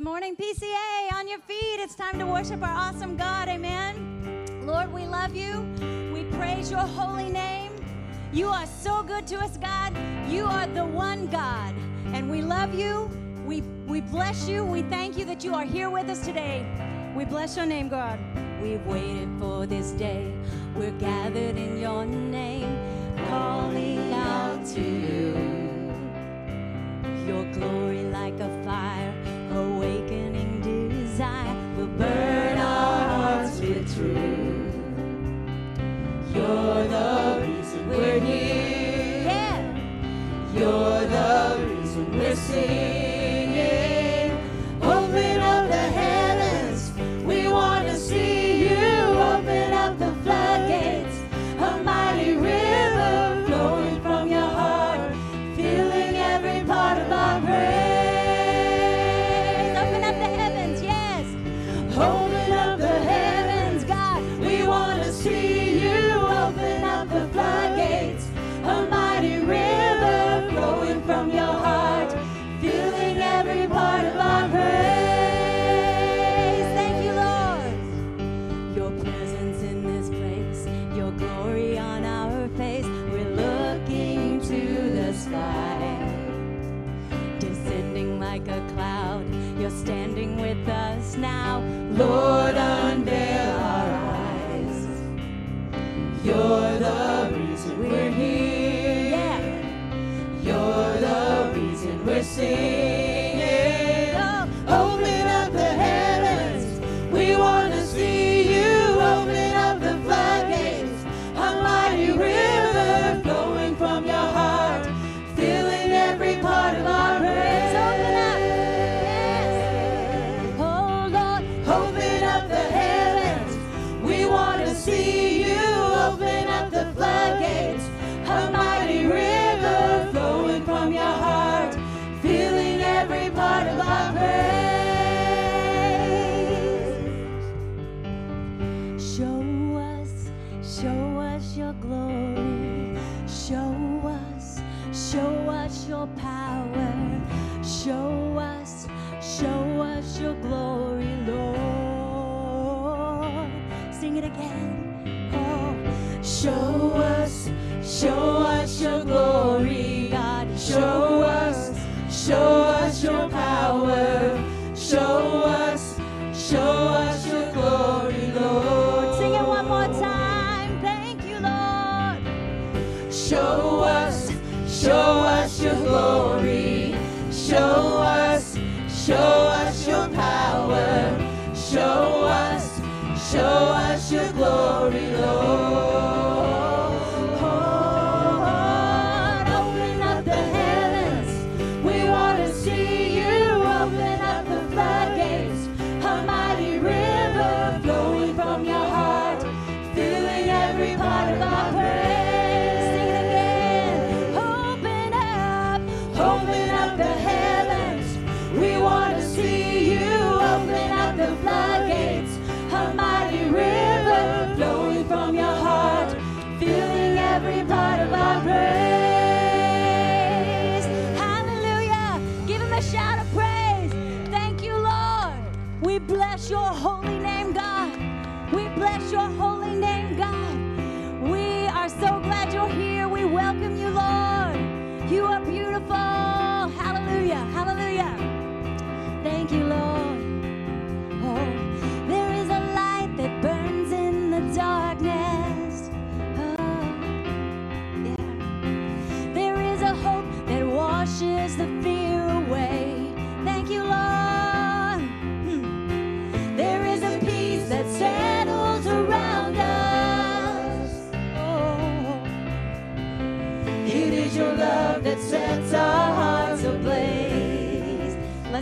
Good morning, PCA. On your feet. It's time to worship our awesome God. Amen. Lord, we love you. We praise your holy name. You are so good to us, God. You are the one God. And we love you. We, we bless you. We thank you that you are here with us today. We bless your name, God. We've waited for this day. We're gathered in your name, calling out to you. Your glory like a fire through.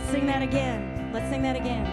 Let's sing that again. Let's sing that again.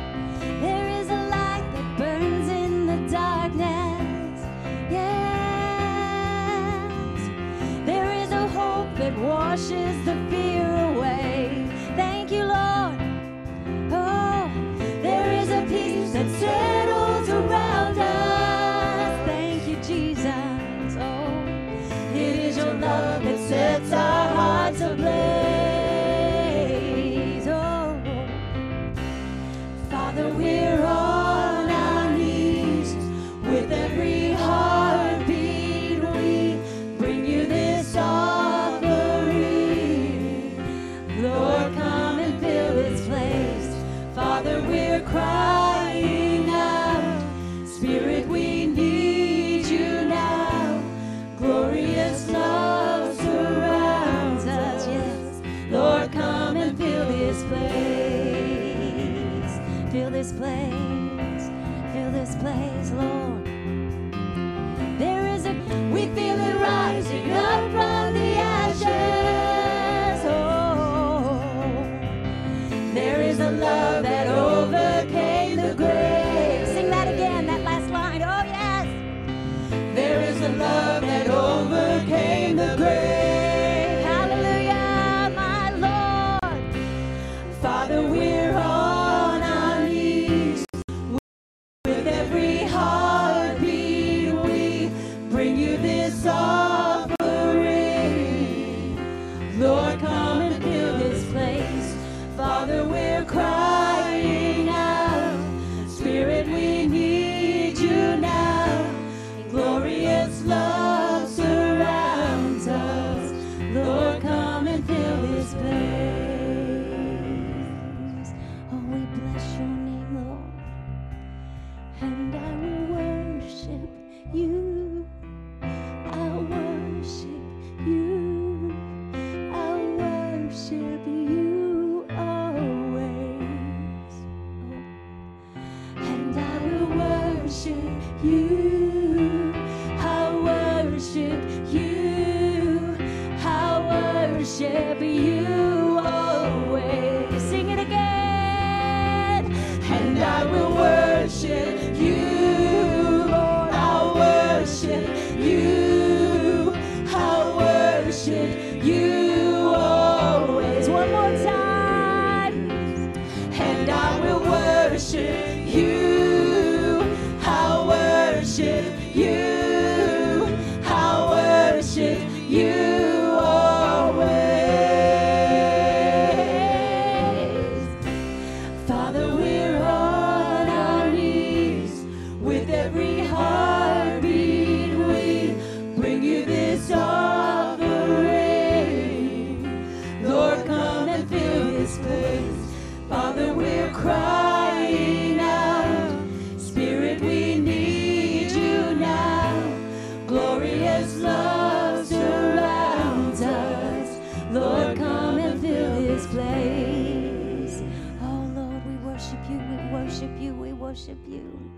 worship you.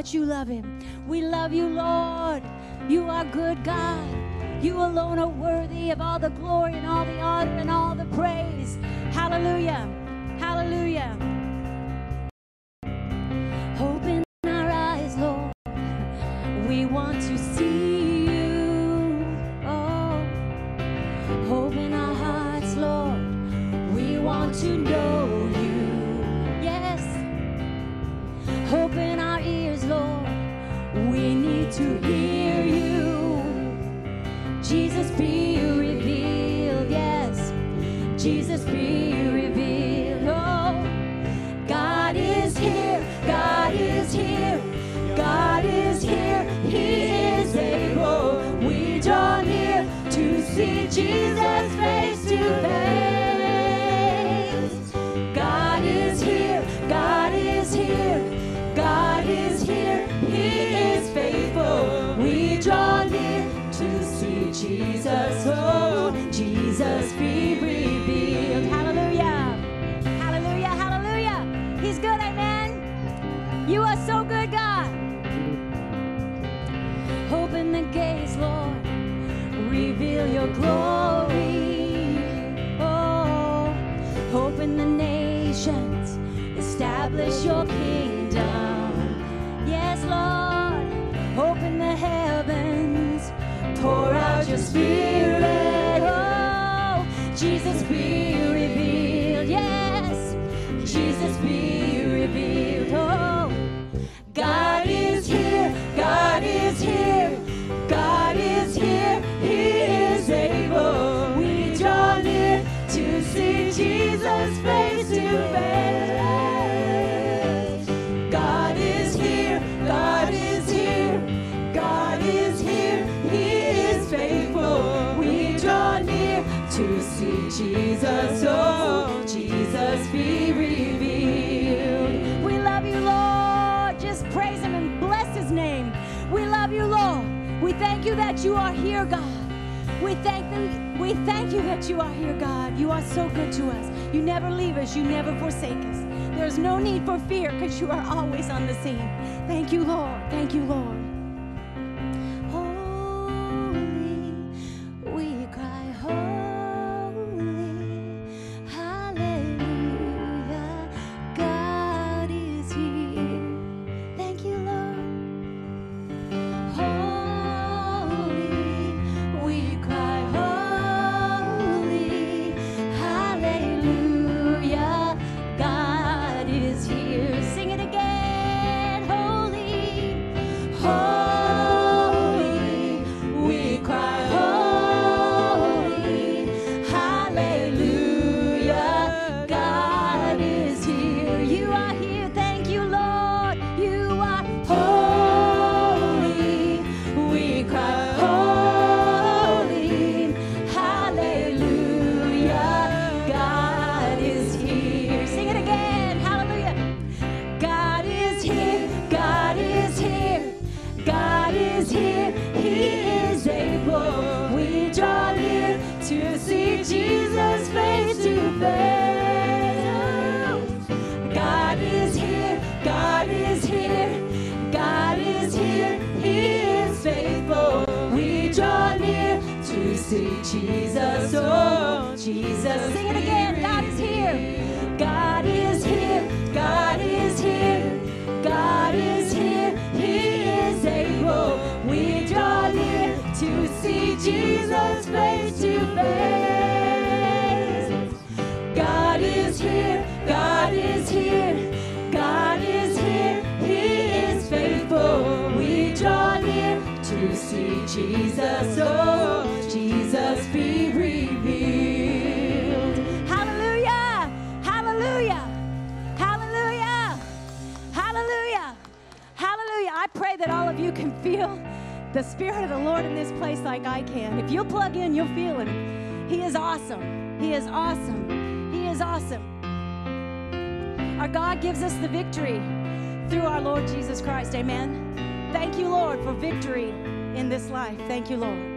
much you love him. We love you, Lord. You are good, God. You alone are Jesus be revealed. Yes, Jesus be We thank you. We thank you that you are here, God. You are so good to us. You never leave us. You never forsake us. There's no need for fear because you are always on the scene. Thank you, Lord. Thank you, Lord. See Jesus. Oh, Jesus. Sing it again. God is here. God is here. God is here. God is here. He is able. We draw near to see Jesus face to face. God is here. God is here. God is here. He is faithful. We draw near to see Jesus. Oh, Jesus be revealed. Hallelujah. Hallelujah. Hallelujah. Hallelujah. Hallelujah. I pray that all of you can feel the Spirit of the Lord in this place like I can. If you'll plug in, you'll feel Him. He is awesome. He is awesome. He is awesome. Our God gives us the victory through our Lord Jesus Christ. Amen. Thank you, Lord, for victory in this life. Thank you, Lord.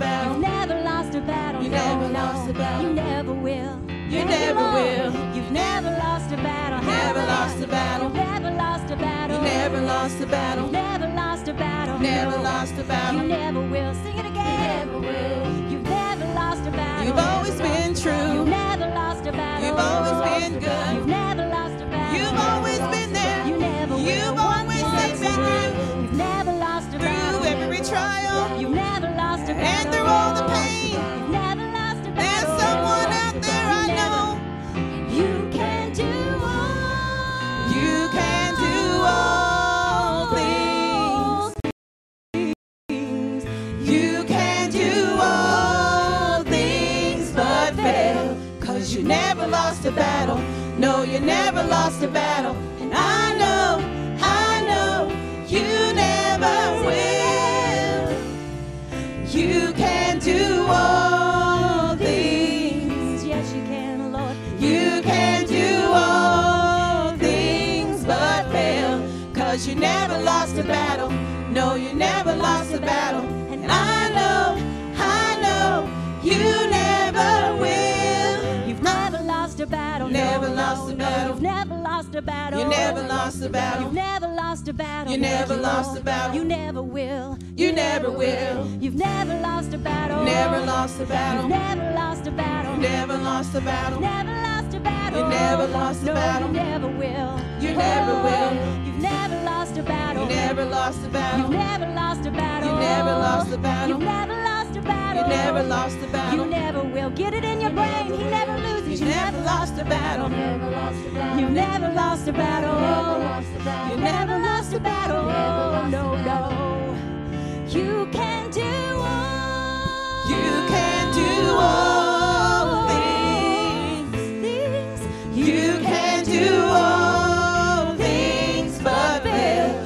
A You've never lost a battle. You never lost a battle. You never will. You never will. You've never lost a battle. Never lost a battle. You've never lost a battle. You never lost a battle. You've never lost a battle. Never lost a battle. You never will. Sing it again. You never will. You've never lost a battle. You've always been true. You've never lost a battle. You've always been good. You've never lost a battle. You've always you can do all. You can do all things, you can do all things, but fail. Because you never lost a battle. No, you never lost a battle. Lost a battle. You never lost a battle. You've never lost a battle. You never lost a battle. You never will. You never will. You've never lost a battle. Never lost a battle. never lost a battle. Never lost a battle. Never lost a battle. You never lost a battle. You never will. You never will. You've never lost a battle. You never lost a battle. You've never lost a battle. You never lost a battle. You've never lost a battle. You never lost a battle. You never will. Get it in your brain. He never loses. You never lost a battle. You've never lost a battle. You never lost a battle. No, no. You can do all. You can do all things. things. You can do all things but fail.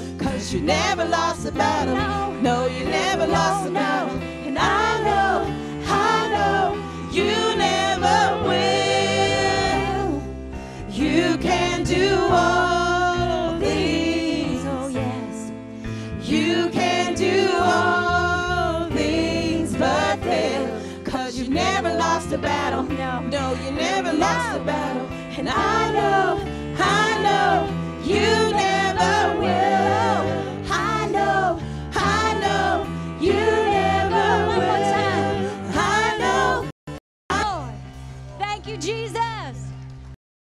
You never lost a battle. No. You never lost a battle. And I know, I know, you never will. I know, I know, you never One more time. will. I know. Lord. Thank you, Jesus.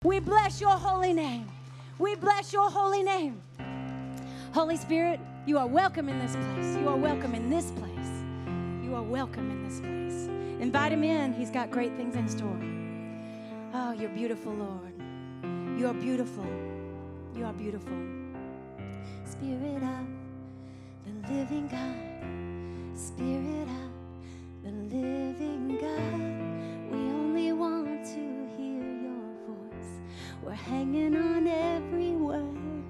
We bless your holy name. We bless your holy name. Holy Spirit, you are welcome in this place. You are welcome in this place. You are welcome in this place. Invite him in. He's got great things in store. Oh, you're beautiful, Lord. You are beautiful. You are beautiful. Spirit of the living God. Spirit of the living God. We only want to hear your voice. We're hanging on every word.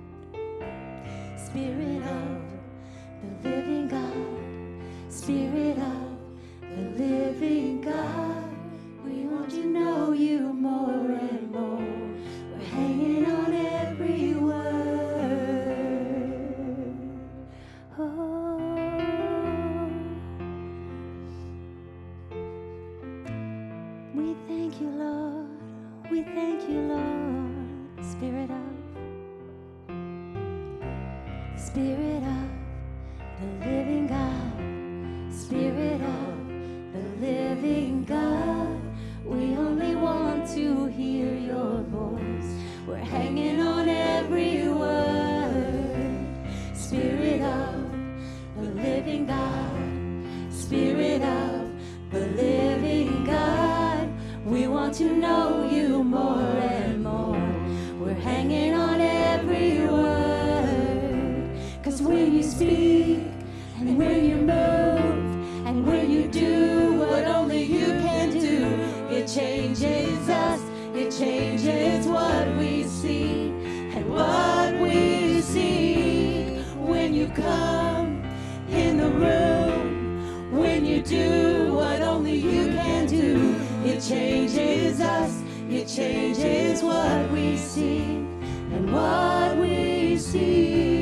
Spirit of the living God. Spirit of the living God. We want to know you more and more. We're hanging on every word. Oh. We thank you, Lord. We thank you, Lord. Spirit of, Spirit of the living God. Spirit of the living God. We only want to hear your voice. We're hanging on every word. Spirit of the living God, Spirit of the living God, we want to know you more and more. We're hanging on. changes us, it changes what we see and what we see.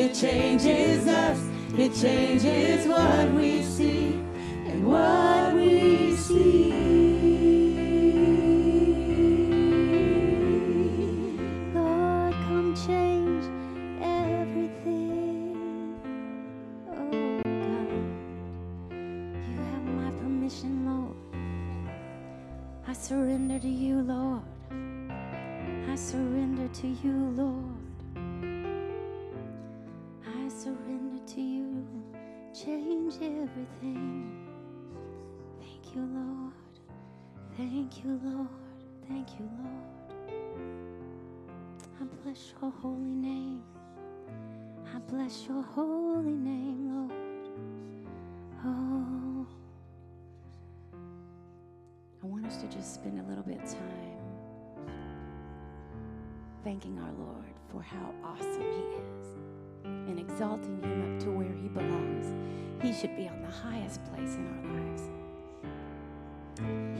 It changes us. It changes what we see and what we see. Lord, come change everything. Oh God, you have my permission, Lord. I surrender to you, Lord. I surrender to you, Lord. to you change everything. Thank you, Lord. Thank you, Lord. Thank you, Lord. I bless your holy name. I bless your holy name, Lord. Oh. I want us to just spend a little bit of time thanking our Lord for how awesome He is and exalting Him up to where He belongs. He should be on the highest place in our lives.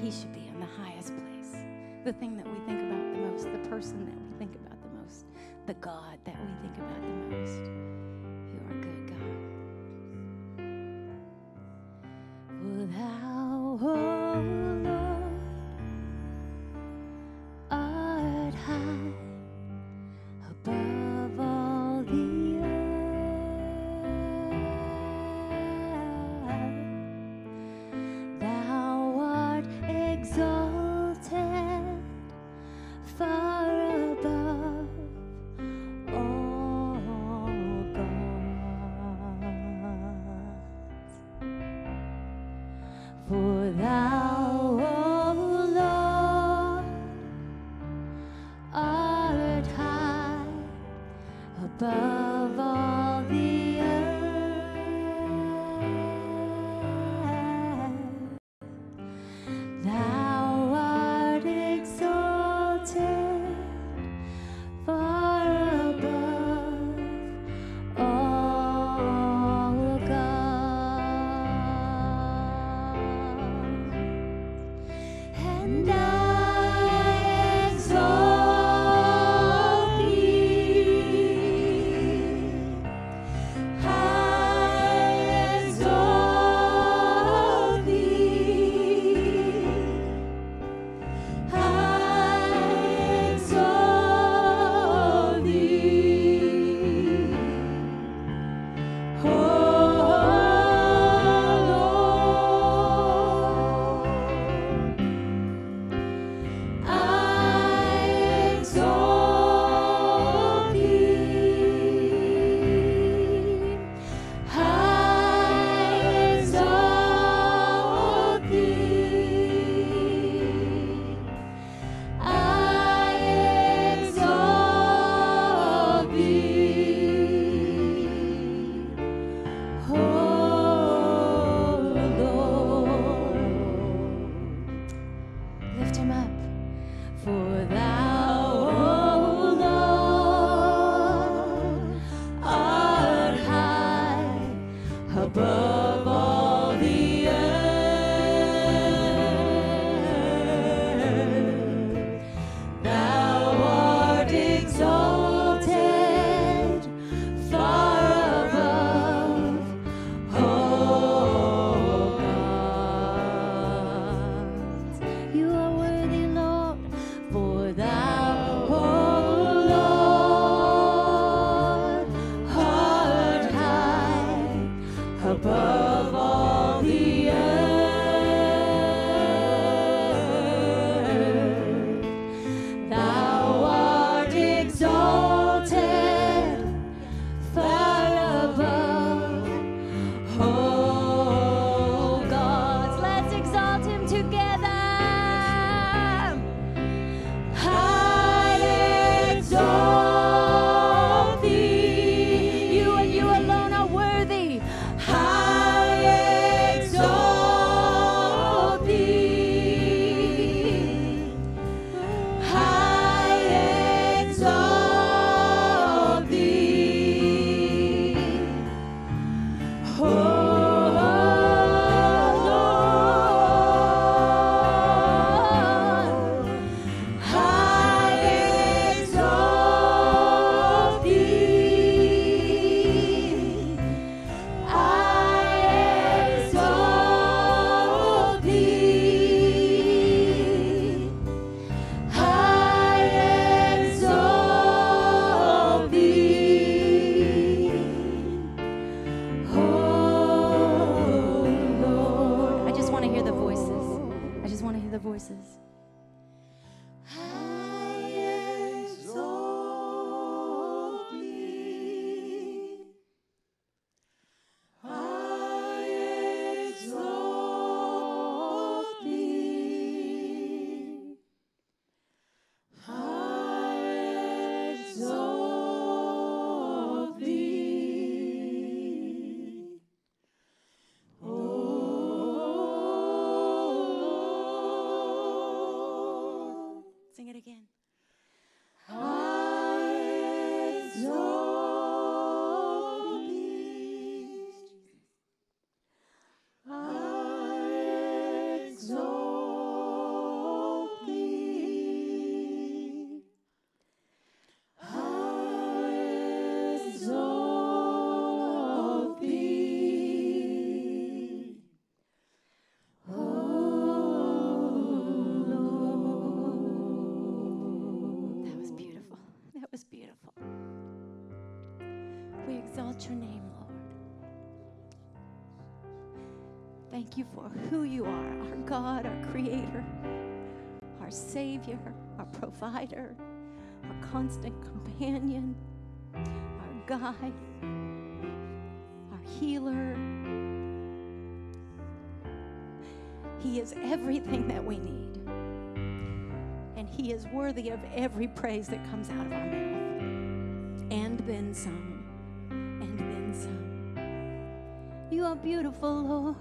He should be in the highest place. The thing that we think about the most, the person that we think about the most, the God that we think about the most. You are good, God. Thou, Oh. Again. You for who you are, our God, our Creator, our Savior, our Provider, our constant companion, our guide, our healer. He is everything that we need and he is worthy of every praise that comes out of our mouth. And then some, and then some. You are beautiful, Lord.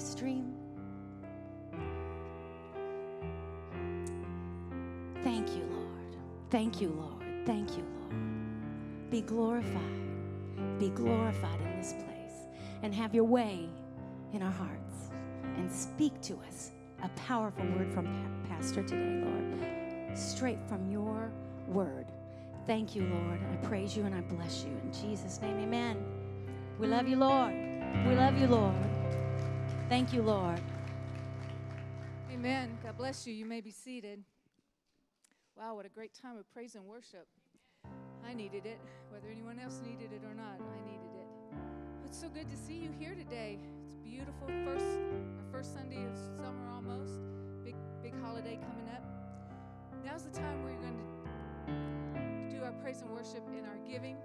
Stream. Thank you, Lord. Thank you, Lord. Thank you, Lord. Be glorified. Be glorified in this place. And have your way in our hearts. And speak to us a powerful word from Pastor today, Lord. Straight from your word. Thank you, Lord. I praise you and I bless you. In Jesus' name, amen. We love you, Lord. We love you, Lord. Thank you, Lord. Amen. God bless you. You may be seated. Wow, what a great time of praise and worship. I needed it, whether anyone else needed it or not. I needed it. It's so good to see you here today. It's beautiful. First, our first Sunday of summer almost. Big, big holiday coming up. Now's the time you're going to do our praise and worship in our giving.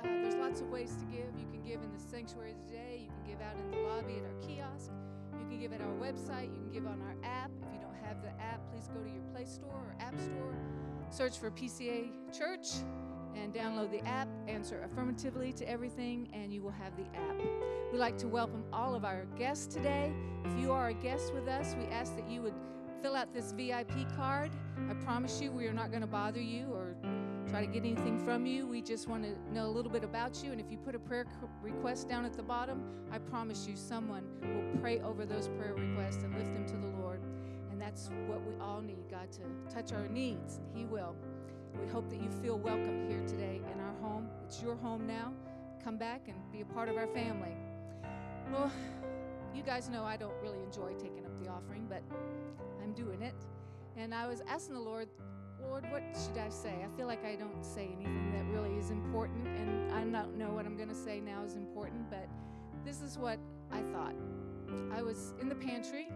Uh, there's lots of ways to give. You can give in the sanctuary today. You can give out in the lobby at our kiosk. You can give at our website. You can give on our app. If you don't have the app, please go to your Play Store or App Store. Search for PCA Church and download the app. Answer affirmatively to everything, and you will have the app. We'd like to welcome all of our guests today. If you are a guest with us, we ask that you would fill out this VIP card. I promise you, we are not going to bother you or try to get anything from you. We just want to know a little bit about you. And if you put a prayer request down at the bottom, I promise you someone will pray over those prayer requests and lift them to the Lord. And that's what we all need God to touch our needs, He will. We hope that you feel welcome here today in our home. It's your home now. Come back and be a part of our family. Well, you guys know I don't really enjoy taking up the offering, but I'm doing it. And I was asking the Lord, Lord, what should I say? I feel like I don't say anything that really is important, and I don't know what I'm going to say now is important, but this is what I thought. I was in the pantry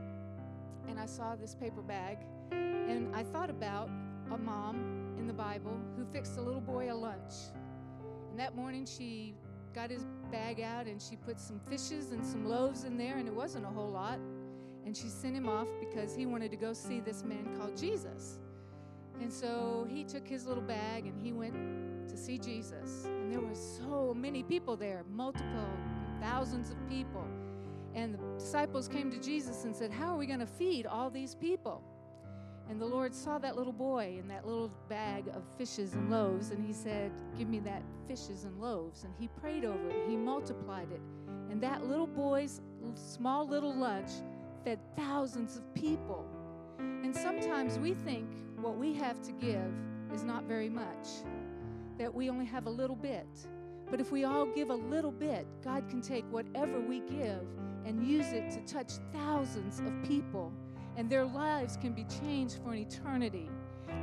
and I saw this paper bag, and I thought about a mom in the Bible who fixed a little boy a lunch. And that morning she got his bag out and she put some fishes and some loaves in there, and it wasn't a whole lot. And she sent him off because he wanted to go see this man called Jesus. And so he took his little bag and he went to see Jesus. And there were so many people there, multiple thousands of people. And the disciples came to Jesus and said, How are we going to feed all these people? And the Lord saw that little boy in that little bag of fishes and loaves, and He said, Give me that fishes and loaves. And He prayed over it, He multiplied it. And that little boy's small little lunch fed thousands of people. And sometimes we think what we have to give is not very much, that we only have a little bit. But if we all give a little bit, God can take whatever we give and use it to touch thousands of people, and their lives can be changed for an eternity.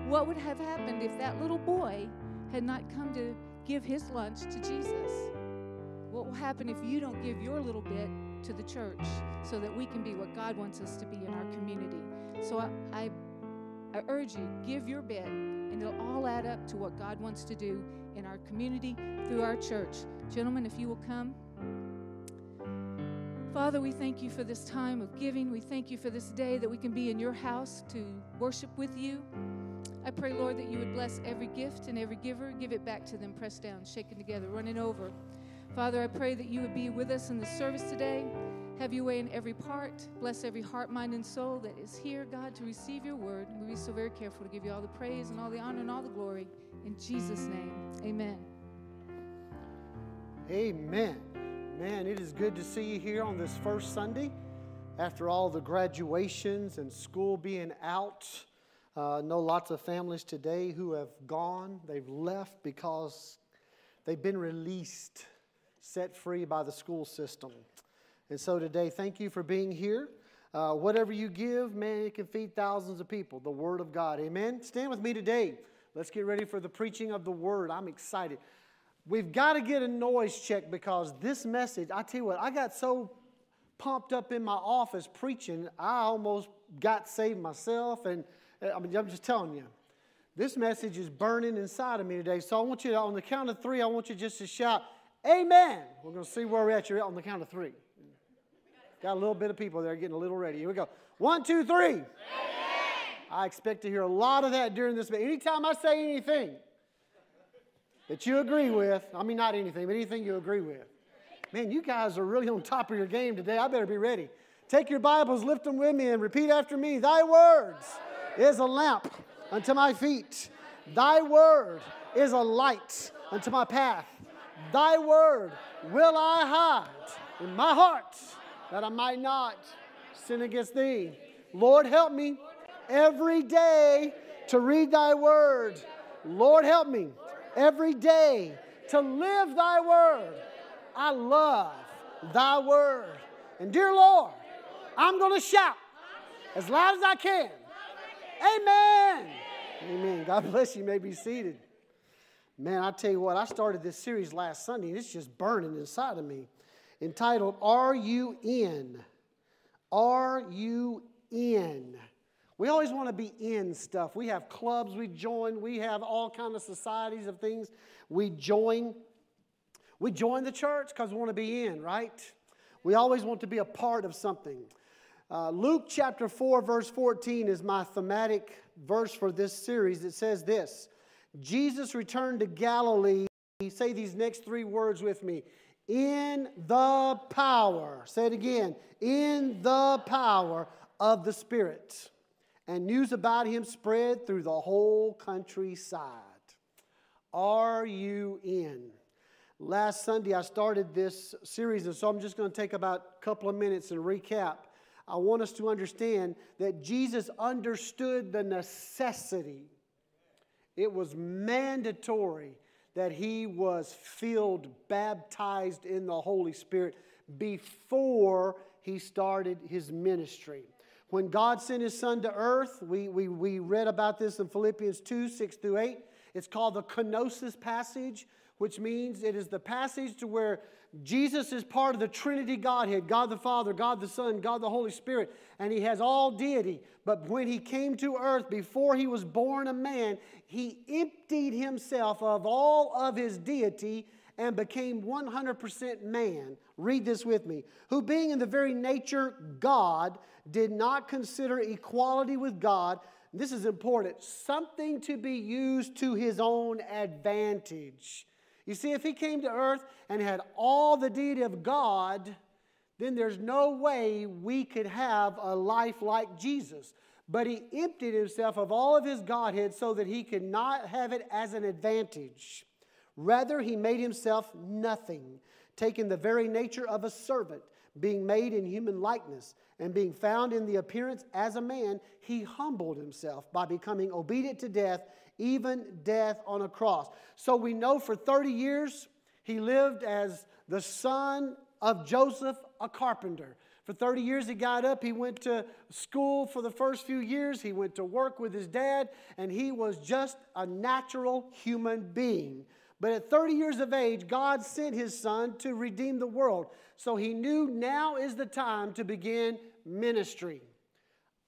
What would have happened if that little boy had not come to give his lunch to Jesus? What will happen if you don't give your little bit to the church so that we can be what God wants us to be in our community? So I, I, I urge you, give your bit, and it'll all add up to what God wants to do in our community through our church. Gentlemen, if you will come. Father, we thank you for this time of giving. We thank you for this day that we can be in your house to worship with you. I pray, Lord, that you would bless every gift and every giver. Give it back to them, pressed down, shaken together, running over. Father, I pray that you would be with us in the service today. Have your way in every part. Bless every heart, mind, and soul that is here, God, to receive your word. We'll be so very careful to give you all the praise and all the honor and all the glory. In Jesus' name, amen. Amen. Man, it is good to see you here on this first Sunday after all the graduations and school being out. Uh, know lots of families today who have gone, they've left because they've been released, set free by the school system. And so today, thank you for being here. Uh, whatever you give, man, it can feed thousands of people. The Word of God. Amen. Stand with me today. Let's get ready for the preaching of the Word. I'm excited. We've got to get a noise check because this message, I tell you what, I got so pumped up in my office preaching, I almost got saved myself. And uh, I mean, I'm just telling you, this message is burning inside of me today. So I want you to, on the count of three, I want you just to shout, Amen. We're going to see where we're at. You're on the count of three. Got a little bit of people there getting a little ready. Here we go. One, two, three. Amen. I expect to hear a lot of that during this. But anytime I say anything that you agree with, I mean, not anything, but anything you agree with. Man, you guys are really on top of your game today. I better be ready. Take your Bibles, lift them with me, and repeat after me. Thy words is a lamp unto my feet. Thy word is a light unto my path. Thy word will I hide in my heart that I might not sin against thee. Lord, help me every day to read thy word. Lord, help me every day to live thy word. I love thy word. And dear Lord, I'm going to shout as loud as I can. Amen. Amen. God bless you. you may be seated. Man, I tell you what, I started this series last Sunday and it's just burning inside of me entitled Are You In? Are You In? We always want to be in stuff. We have clubs we join, we have all kind of societies of things we join. We join the church because we want to be in, right? We always want to be a part of something. Uh, Luke chapter 4, verse 14 is my thematic verse for this series. It says this Jesus returned to Galilee. Say these next three words with me in the power, say it again, in the power of the Spirit. And news about him spread through the whole countryside. Are you in? Last Sunday, I started this series, and so I'm just going to take about a couple of minutes and recap. I want us to understand that Jesus understood the necessity, it was mandatory that he was filled, baptized in the Holy Spirit before he started his ministry. When God sent his son to earth, we, we, we read about this in Philippians 2 6 through 8. It's called the kenosis passage, which means it is the passage to where Jesus is part of the Trinity Godhead God the Father, God the Son, God the Holy Spirit, and he has all deity. But when he came to earth, before he was born a man, he emptied himself of all of his deity and became 100% man. Read this with me. Who, being in the very nature God, did not consider equality with God, this is important, something to be used to his own advantage. You see, if he came to earth and had all the deity of God, then there's no way we could have a life like Jesus. but he emptied himself of all of his Godhead so that he could not have it as an advantage. Rather, he made himself nothing, taking the very nature of a servant, being made in human likeness, and being found in the appearance as a man, he humbled himself by becoming obedient to death, even death on a cross. So we know for 30 years he lived as the son of Joseph, a carpenter. For 30 years, he got up. He went to school for the first few years. He went to work with his dad, and he was just a natural human being. But at 30 years of age, God sent his son to redeem the world. So he knew now is the time to begin ministry.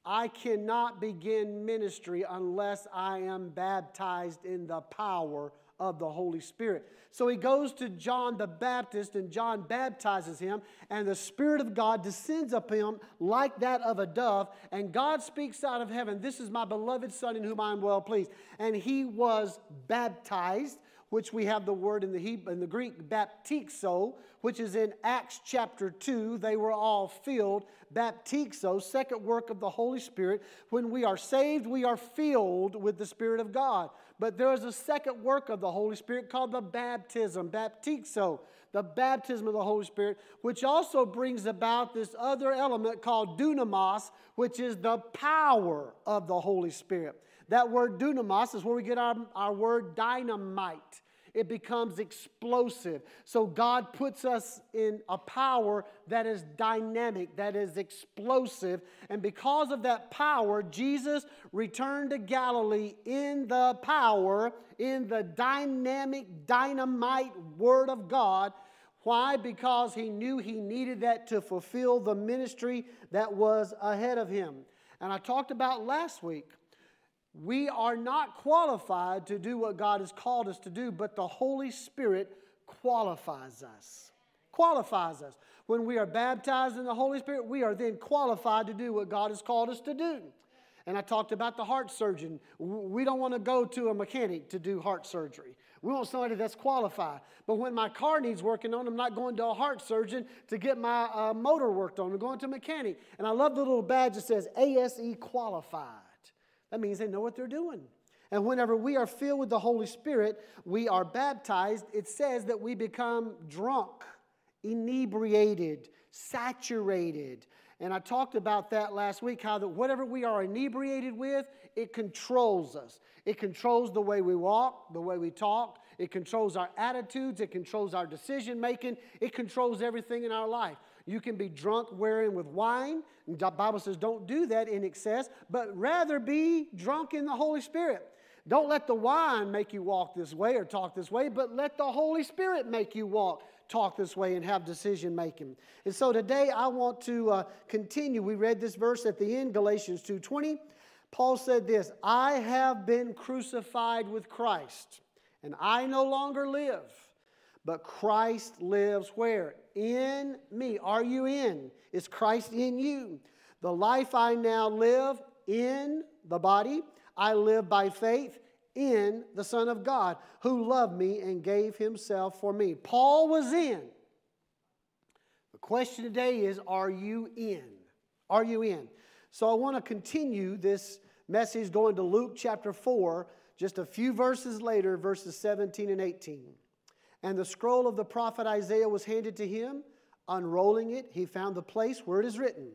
I cannot begin ministry unless I am baptized in the power of the Holy Spirit. So he goes to John the Baptist, and John baptizes him, and the Spirit of God descends upon him like that of a dove. And God speaks out of heaven, This is my beloved Son in whom I am well pleased. And he was baptized which we have the word in the Hebrew, in the Greek baptizo, which is in Acts chapter 2. They were all filled. Baptizo, second work of the Holy Spirit. When we are saved, we are filled with the Spirit of God. But there is a second work of the Holy Spirit called the baptism, baptizo, the baptism of the Holy Spirit, which also brings about this other element called dunamis, which is the power of the Holy Spirit. That word dunamis is where we get our, our word dynamite it becomes explosive. So God puts us in a power that is dynamic, that is explosive. And because of that power, Jesus returned to Galilee in the power, in the dynamic, dynamite Word of God. Why? Because he knew he needed that to fulfill the ministry that was ahead of him. And I talked about last week we are not qualified to do what God has called us to do, but the Holy Spirit qualifies us. Qualifies us. When we are baptized in the Holy Spirit, we are then qualified to do what God has called us to do. And I talked about the heart surgeon. We don't want to go to a mechanic to do heart surgery. We want somebody that's qualified. But when my car needs working on, I'm not going to a heart surgeon to get my uh, motor worked on. I'm going to a mechanic. And I love the little badge that says ASE qualified. That means they know what they're doing. And whenever we are filled with the Holy Spirit, we are baptized, it says that we become drunk, inebriated, saturated. And I talked about that last week how that whatever we are inebriated with, it controls us. It controls the way we walk, the way we talk, it controls our attitudes, it controls our decision making, it controls everything in our life. You can be drunk wearing with wine. The Bible says don't do that in excess, but rather be drunk in the Holy Spirit. Don't let the wine make you walk this way or talk this way, but let the Holy Spirit make you walk, talk this way, and have decision making. And so today I want to uh, continue. We read this verse at the end, Galatians 2:20. Paul said this, "I have been crucified with Christ, and I no longer live, but Christ lives where? In me. Are you in? Is Christ in you? The life I now live in the body, I live by faith in the Son of God who loved me and gave himself for me. Paul was in. The question today is Are you in? Are you in? So I want to continue this message going to Luke chapter 4, just a few verses later, verses 17 and 18. And the scroll of the prophet Isaiah was handed to him. Unrolling it, he found the place where it is written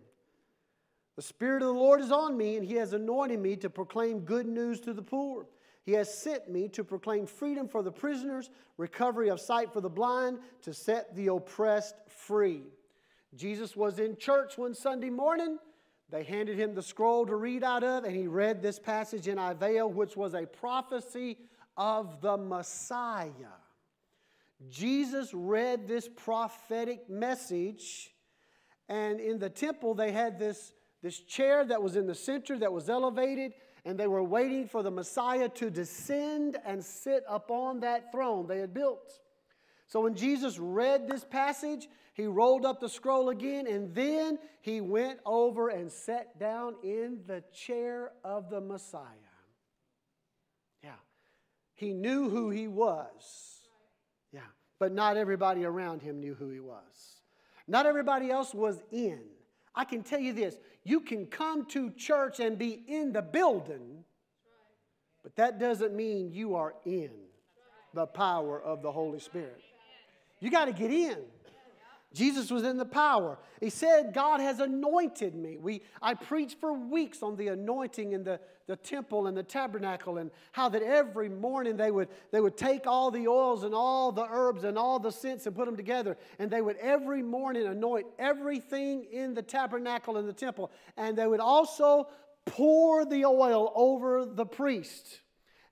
The Spirit of the Lord is on me, and he has anointed me to proclaim good news to the poor. He has sent me to proclaim freedom for the prisoners, recovery of sight for the blind, to set the oppressed free. Jesus was in church one Sunday morning. They handed him the scroll to read out of, and he read this passage in Isaiah, which was a prophecy of the Messiah. Jesus read this prophetic message, and in the temple, they had this, this chair that was in the center that was elevated, and they were waiting for the Messiah to descend and sit upon that throne they had built. So when Jesus read this passage, he rolled up the scroll again, and then he went over and sat down in the chair of the Messiah. Yeah. He knew who he was. But not everybody around him knew who he was. Not everybody else was in. I can tell you this you can come to church and be in the building, but that doesn't mean you are in the power of the Holy Spirit. You got to get in. Jesus was in the power. He said, God has anointed me. We, I preached for weeks on the anointing in the, the temple and the tabernacle and how that every morning they would, they would take all the oils and all the herbs and all the scents and put them together. And they would every morning anoint everything in the tabernacle and the temple. And they would also pour the oil over the priest.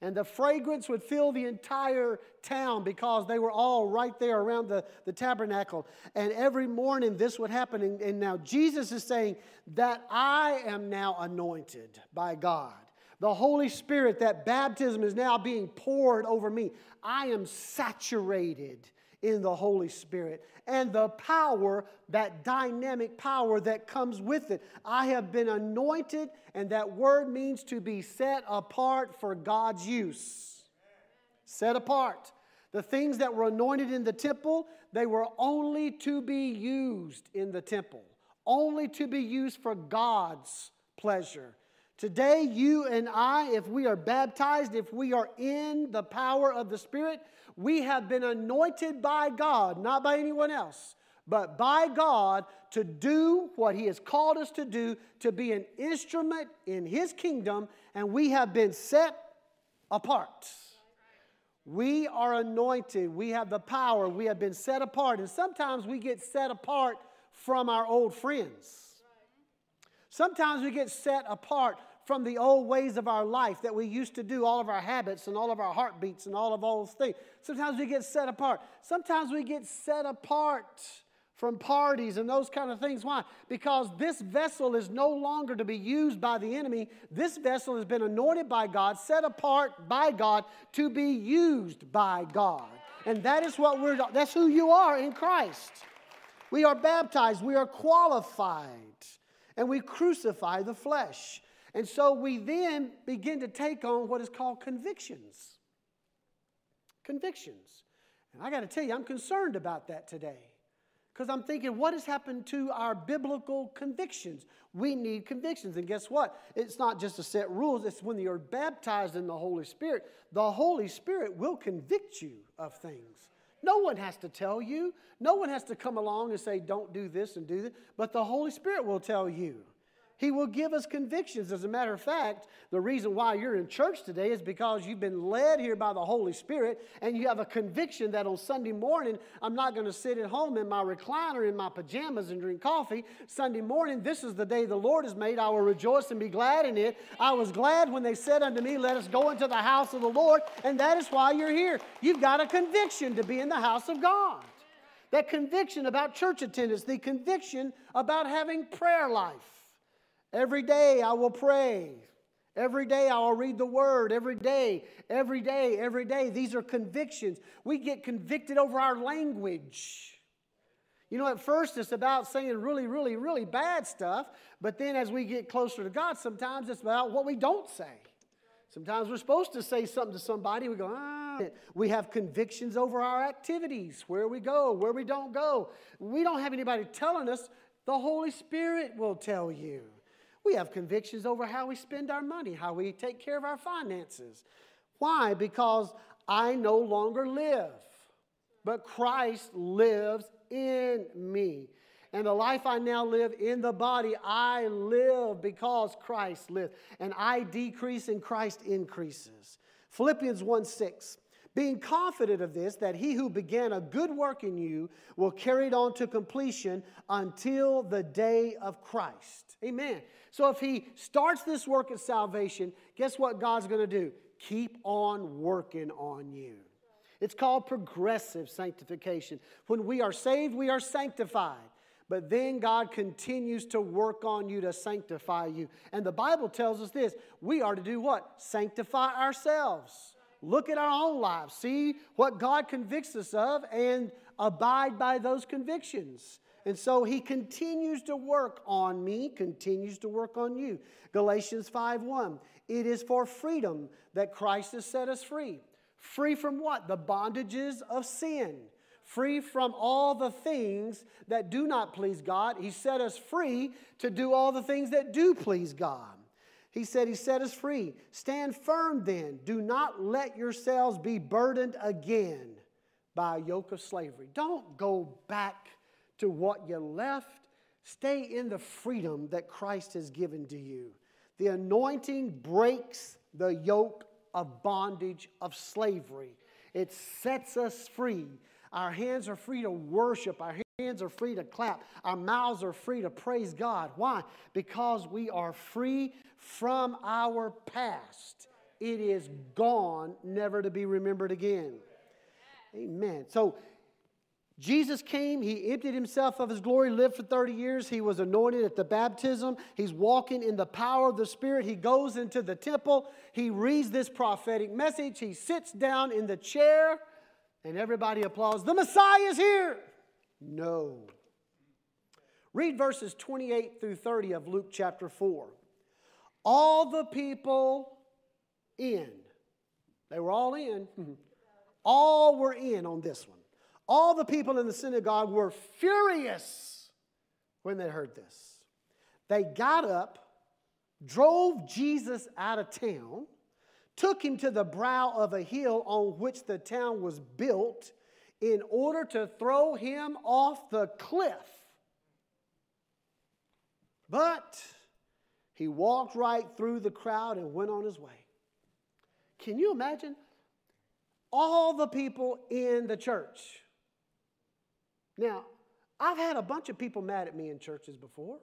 And the fragrance would fill the entire town because they were all right there around the, the tabernacle. And every morning this would happen. And, and now Jesus is saying that I am now anointed by God. The Holy Spirit, that baptism is now being poured over me. I am saturated in the Holy Spirit and the power, that dynamic power that comes with it. I have been anointed, and that word means to be set apart for God's use. Set apart. The things that were anointed in the temple, they were only to be used in the temple, only to be used for God's pleasure. Today, you and I, if we are baptized, if we are in the power of the Spirit, we have been anointed by God, not by anyone else, but by God to do what He has called us to do, to be an instrument in His kingdom, and we have been set apart. We are anointed. We have the power. We have been set apart. And sometimes we get set apart from our old friends. Sometimes we get set apart from the old ways of our life that we used to do, all of our habits and all of our heartbeats and all of those things. Sometimes we get set apart. Sometimes we get set apart from parties and those kind of things. Why? Because this vessel is no longer to be used by the enemy. This vessel has been anointed by God, set apart by God to be used by God. And that is what we're, that's who you are in Christ. We are baptized, we are qualified, and we crucify the flesh. And so we then begin to take on what is called convictions. Convictions. And I got to tell you, I'm concerned about that today. Because I'm thinking, what has happened to our biblical convictions? We need convictions. And guess what? It's not just a set rules, it's when you're baptized in the Holy Spirit, the Holy Spirit will convict you of things. No one has to tell you. No one has to come along and say, don't do this and do that. But the Holy Spirit will tell you. He will give us convictions. As a matter of fact, the reason why you're in church today is because you've been led here by the Holy Spirit and you have a conviction that on Sunday morning, I'm not going to sit at home in my recliner in my pajamas and drink coffee. Sunday morning, this is the day the Lord has made. I will rejoice and be glad in it. I was glad when they said unto me, Let us go into the house of the Lord. And that is why you're here. You've got a conviction to be in the house of God. That conviction about church attendance, the conviction about having prayer life. Every day I will pray. Every day I will read the word. Every day, every day, every day. These are convictions. We get convicted over our language. You know, at first it's about saying really, really, really bad stuff, but then as we get closer to God, sometimes it's about what we don't say. Sometimes we're supposed to say something to somebody, we go, ah. We have convictions over our activities, where we go, where we don't go. We don't have anybody telling us, the Holy Spirit will tell you. We have convictions over how we spend our money, how we take care of our finances. Why? Because I no longer live, but Christ lives in me. And the life I now live in the body, I live because Christ lives. And I decrease and Christ increases. Philippians 1 6. Being confident of this, that he who began a good work in you will carry it on to completion until the day of Christ. Amen. So if he starts this work of salvation, guess what God's going to do? Keep on working on you. It's called progressive sanctification. When we are saved, we are sanctified. But then God continues to work on you to sanctify you. And the Bible tells us this we are to do what? Sanctify ourselves. Look at our own lives, see what God convicts us of, and abide by those convictions. And so he continues to work on me, continues to work on you. Galatians 5:1. It is for freedom that Christ has set us free. Free from what? The bondages of sin. free from all the things that do not please God. He set us free to do all the things that do please God. He said, He set us free. Stand firm then. Do not let yourselves be burdened again by a yoke of slavery. Don't go back to what you left. Stay in the freedom that Christ has given to you. The anointing breaks the yoke of bondage of slavery, it sets us free. Our hands are free to worship. Our hands are free to clap. Our mouths are free to praise God. Why? Because we are free from our past. It is gone, never to be remembered again. Amen. So Jesus came, he emptied himself of his glory, lived for 30 years. He was anointed at the baptism. He's walking in the power of the Spirit. He goes into the temple. He reads this prophetic message. He sits down in the chair, and everybody applauds. The Messiah is here. No. Read verses 28 through 30 of Luke chapter 4. All the people in, they were all in, all were in on this one. All the people in the synagogue were furious when they heard this. They got up, drove Jesus out of town, took him to the brow of a hill on which the town was built in order to throw him off the cliff. But he walked right through the crowd and went on his way. Can you imagine? All the people in the church. Now, I've had a bunch of people mad at me in churches before.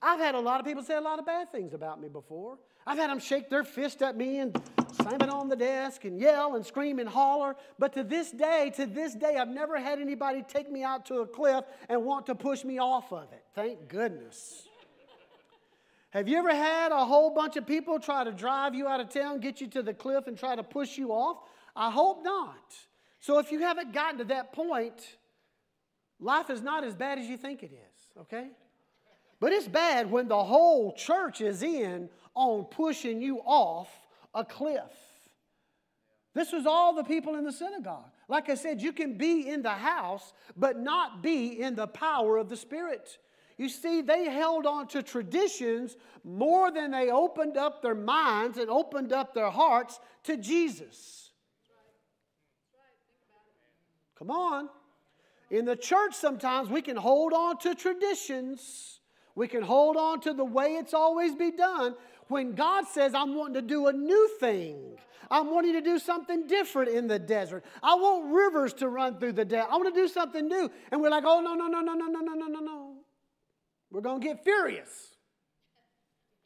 I've had a lot of people say a lot of bad things about me before. I've had them shake their fist at me and slam it on the desk and yell and scream and holler. But to this day, to this day, I've never had anybody take me out to a cliff and want to push me off of it. Thank goodness. Have you ever had a whole bunch of people try to drive you out of town, get you to the cliff, and try to push you off? I hope not. So if you haven't gotten to that point, life is not as bad as you think it is, okay? But it's bad when the whole church is in on pushing you off a cliff. This was all the people in the synagogue. Like I said, you can be in the house, but not be in the power of the Spirit. You see, they held on to traditions more than they opened up their minds and opened up their hearts to Jesus. Come on. In the church, sometimes we can hold on to traditions. We can hold on to the way it's always been done. When God says, I'm wanting to do a new thing, I'm wanting to do something different in the desert. I want rivers to run through the desert. I want to do something new. And we're like, oh, no, no, no, no, no, no, no, no, no, no. We're going to get furious.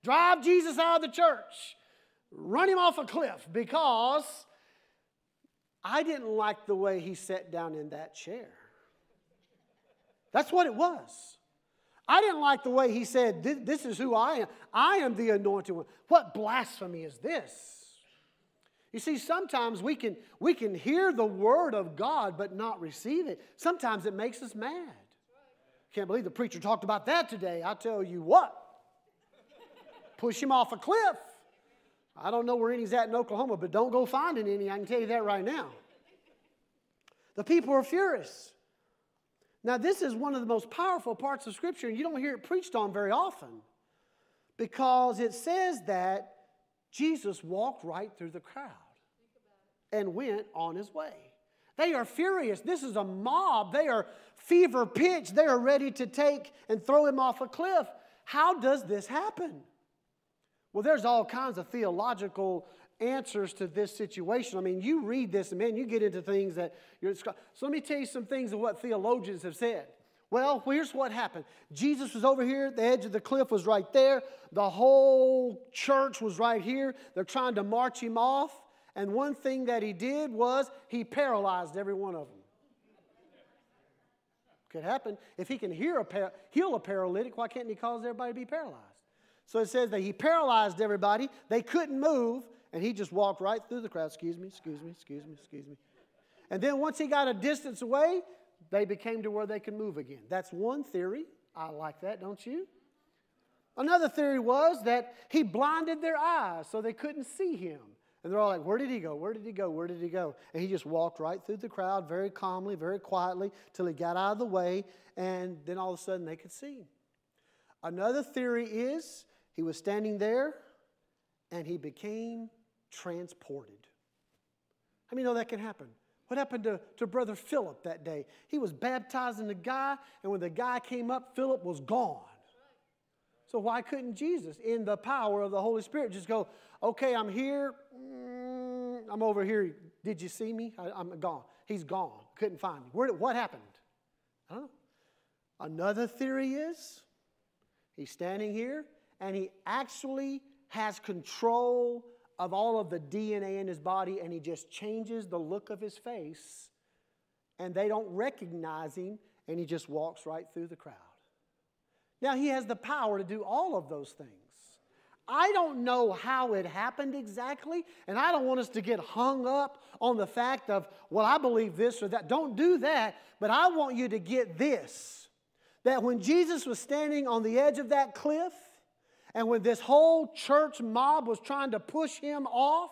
Drive Jesus out of the church. Run him off a cliff because I didn't like the way he sat down in that chair. That's what it was. I didn't like the way he said, This is who I am. I am the anointed one. What blasphemy is this? You see, sometimes we can, we can hear the word of God but not receive it. Sometimes it makes us mad. Can't believe the preacher talked about that today. I tell you what, push him off a cliff. I don't know where any's at in Oklahoma, but don't go finding any. I can tell you that right now. The people are furious. Now, this is one of the most powerful parts of Scripture, and you don't hear it preached on very often because it says that Jesus walked right through the crowd and went on his way. They are furious. This is a mob. They are fever pitch. They are ready to take and throw him off a cliff. How does this happen? Well, there's all kinds of theological answers to this situation. I mean, you read this, and man, you get into things that you're. So let me tell you some things of what theologians have said. Well, here's what happened. Jesus was over here, the edge of the cliff was right there. The whole church was right here. They're trying to march him off. And one thing that he did was he paralyzed every one of them. Could happen. If he can hear a par- heal a paralytic, why can't he cause everybody to be paralyzed? So it says that he paralyzed everybody. They couldn't move. And he just walked right through the crowd. Excuse me, excuse me, excuse me, excuse me. And then once he got a distance away, they became to where they could move again. That's one theory. I like that, don't you? Another theory was that he blinded their eyes so they couldn't see him. And they're all like, Where did he go? Where did he go? Where did he go? And he just walked right through the crowd very calmly, very quietly, till he got out of the way, and then all of a sudden they could see him. Another theory is he was standing there and he became transported. How many know that can happen? What happened to, to Brother Philip that day? He was baptizing the guy, and when the guy came up, Philip was gone. So why couldn't Jesus, in the power of the Holy Spirit, just go, okay, I'm here, mm, I'm over here. Did you see me? I, am gone. He's gone. Couldn't find me. Where, what happened? I don't know. Another theory is he's standing here and he actually has control of all of the DNA in his body and he just changes the look of his face and they don't recognize him and he just walks right through the crowd. Now, he has the power to do all of those things. I don't know how it happened exactly, and I don't want us to get hung up on the fact of, well, I believe this or that. Don't do that, but I want you to get this that when Jesus was standing on the edge of that cliff, and when this whole church mob was trying to push him off,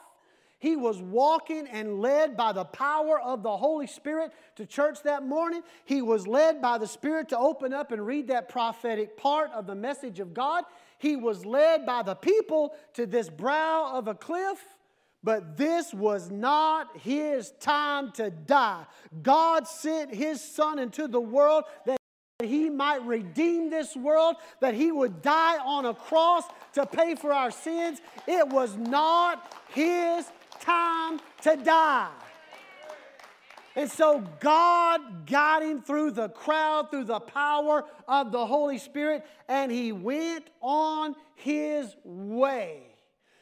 he was walking and led by the power of the Holy Spirit to church that morning. He was led by the Spirit to open up and read that prophetic part of the message of God. He was led by the people to this brow of a cliff. But this was not his time to die. God sent his son into the world that he might redeem this world, that he would die on a cross to pay for our sins. It was not his time to die. And so God got him through the crowd, through the power of the Holy Spirit, and he went on his way.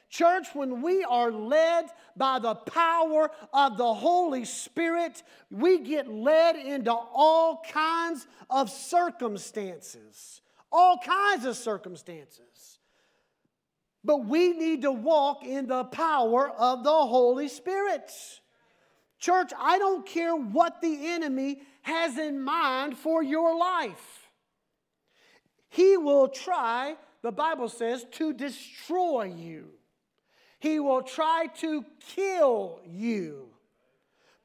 Church, when we are led by the power of the Holy Spirit, we get led into all kinds of circumstances. All kinds of circumstances. But we need to walk in the power of the Holy Spirit. Church, I don't care what the enemy has in mind for your life. He will try, the Bible says, to destroy you. He will try to kill you.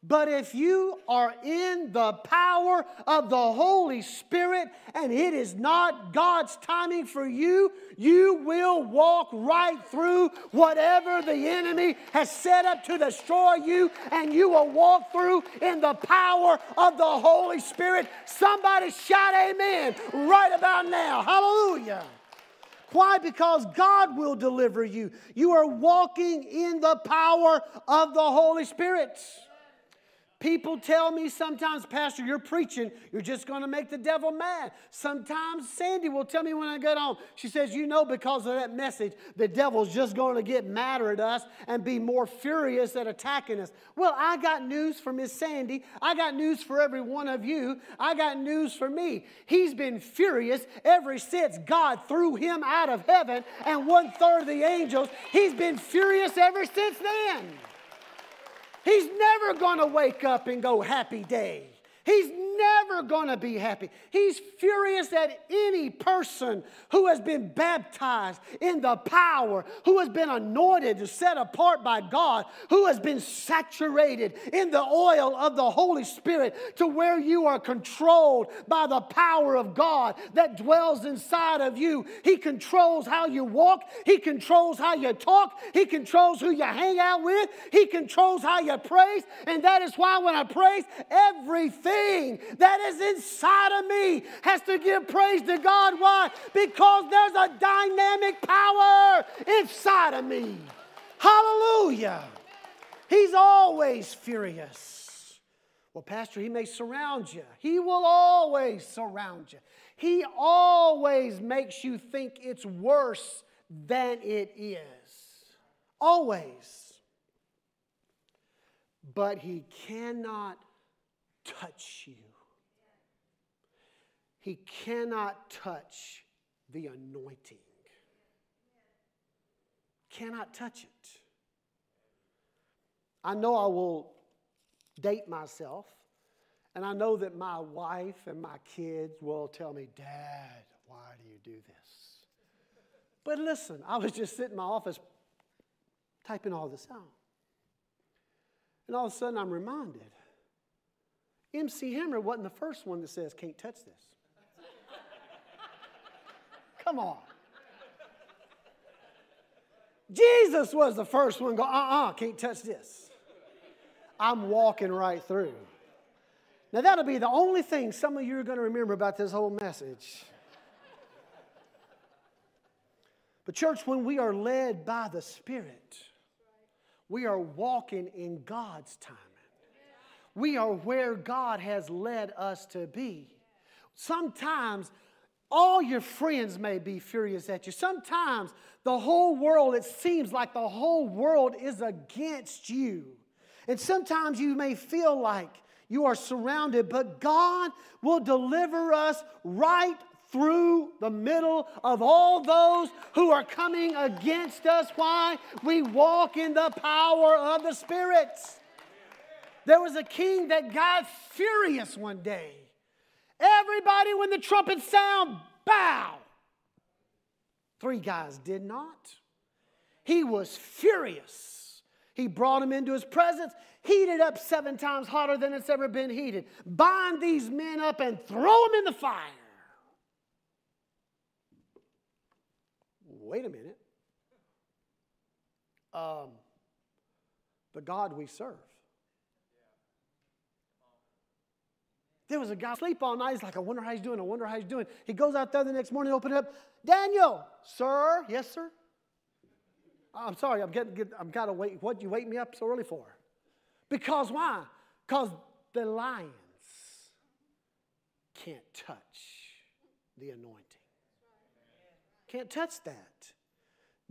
But if you are in the power of the Holy Spirit and it is not God's timing for you, you will walk right through whatever the enemy has set up to destroy you, and you will walk through in the power of the Holy Spirit. Somebody shout amen right about now. Hallelujah. Why? Because God will deliver you. You are walking in the power of the Holy Spirit. People tell me sometimes, Pastor, you're preaching, you're just going to make the devil mad. Sometimes Sandy will tell me when I get home, she says, You know, because of that message, the devil's just going to get madder at us and be more furious at attacking us. Well, I got news for Miss Sandy. I got news for every one of you. I got news for me. He's been furious ever since God threw him out of heaven and one third of the angels. He's been furious ever since then. He's never going to wake up and go, Happy day. He's never going to be happy. He's furious at any person who has been baptized in the power, who has been anointed and set apart by God, who has been saturated in the oil of the Holy Spirit to where you are controlled by the power of God that dwells inside of you. He controls how you walk, He controls how you talk, He controls who you hang out with, He controls how you praise. And that is why when I praise, everything that is inside of me has to give praise to God. Why? Because there's a dynamic power inside of me. Hallelujah. He's always furious. Well, Pastor, he may surround you. He will always surround you. He always makes you think it's worse than it is. Always. But he cannot touch you. He cannot touch the anointing. Cannot touch it. I know I will date myself, and I know that my wife and my kids will tell me, Dad, why do you do this? But listen, I was just sitting in my office typing all this out. And all of a sudden, I'm reminded MC Hammer wasn't the first one that says, can't touch this. Come on. Jesus was the first one go, uh uh-uh, uh, can't touch this. I'm walking right through. Now, that'll be the only thing some of you are going to remember about this whole message. But, church, when we are led by the Spirit, we are walking in God's timing. We are where God has led us to be. Sometimes all your friends may be furious at you. Sometimes the whole world, it seems like the whole world is against you. And sometimes you may feel like you are surrounded, but God will deliver us right through the middle of all those who are coming against us. Why? We walk in the power of the Spirit. There was a king that got furious one day. Everybody, when the trumpet sound, bow. Three guys did not. He was furious. He brought him into his presence, heated up seven times hotter than it's ever been heated. Bind these men up and throw them in the fire. Wait a minute. Um, the God we serve There was a guy sleep all night. He's like, I wonder how he's doing. I wonder how he's doing. He goes out there the next morning, open it up. Daniel, sir, yes, sir. Oh, I'm sorry, I'm getting, I'm gotta wait. What you wake me up so early for? Because why? Because the lions can't touch the anointing. Can't touch that.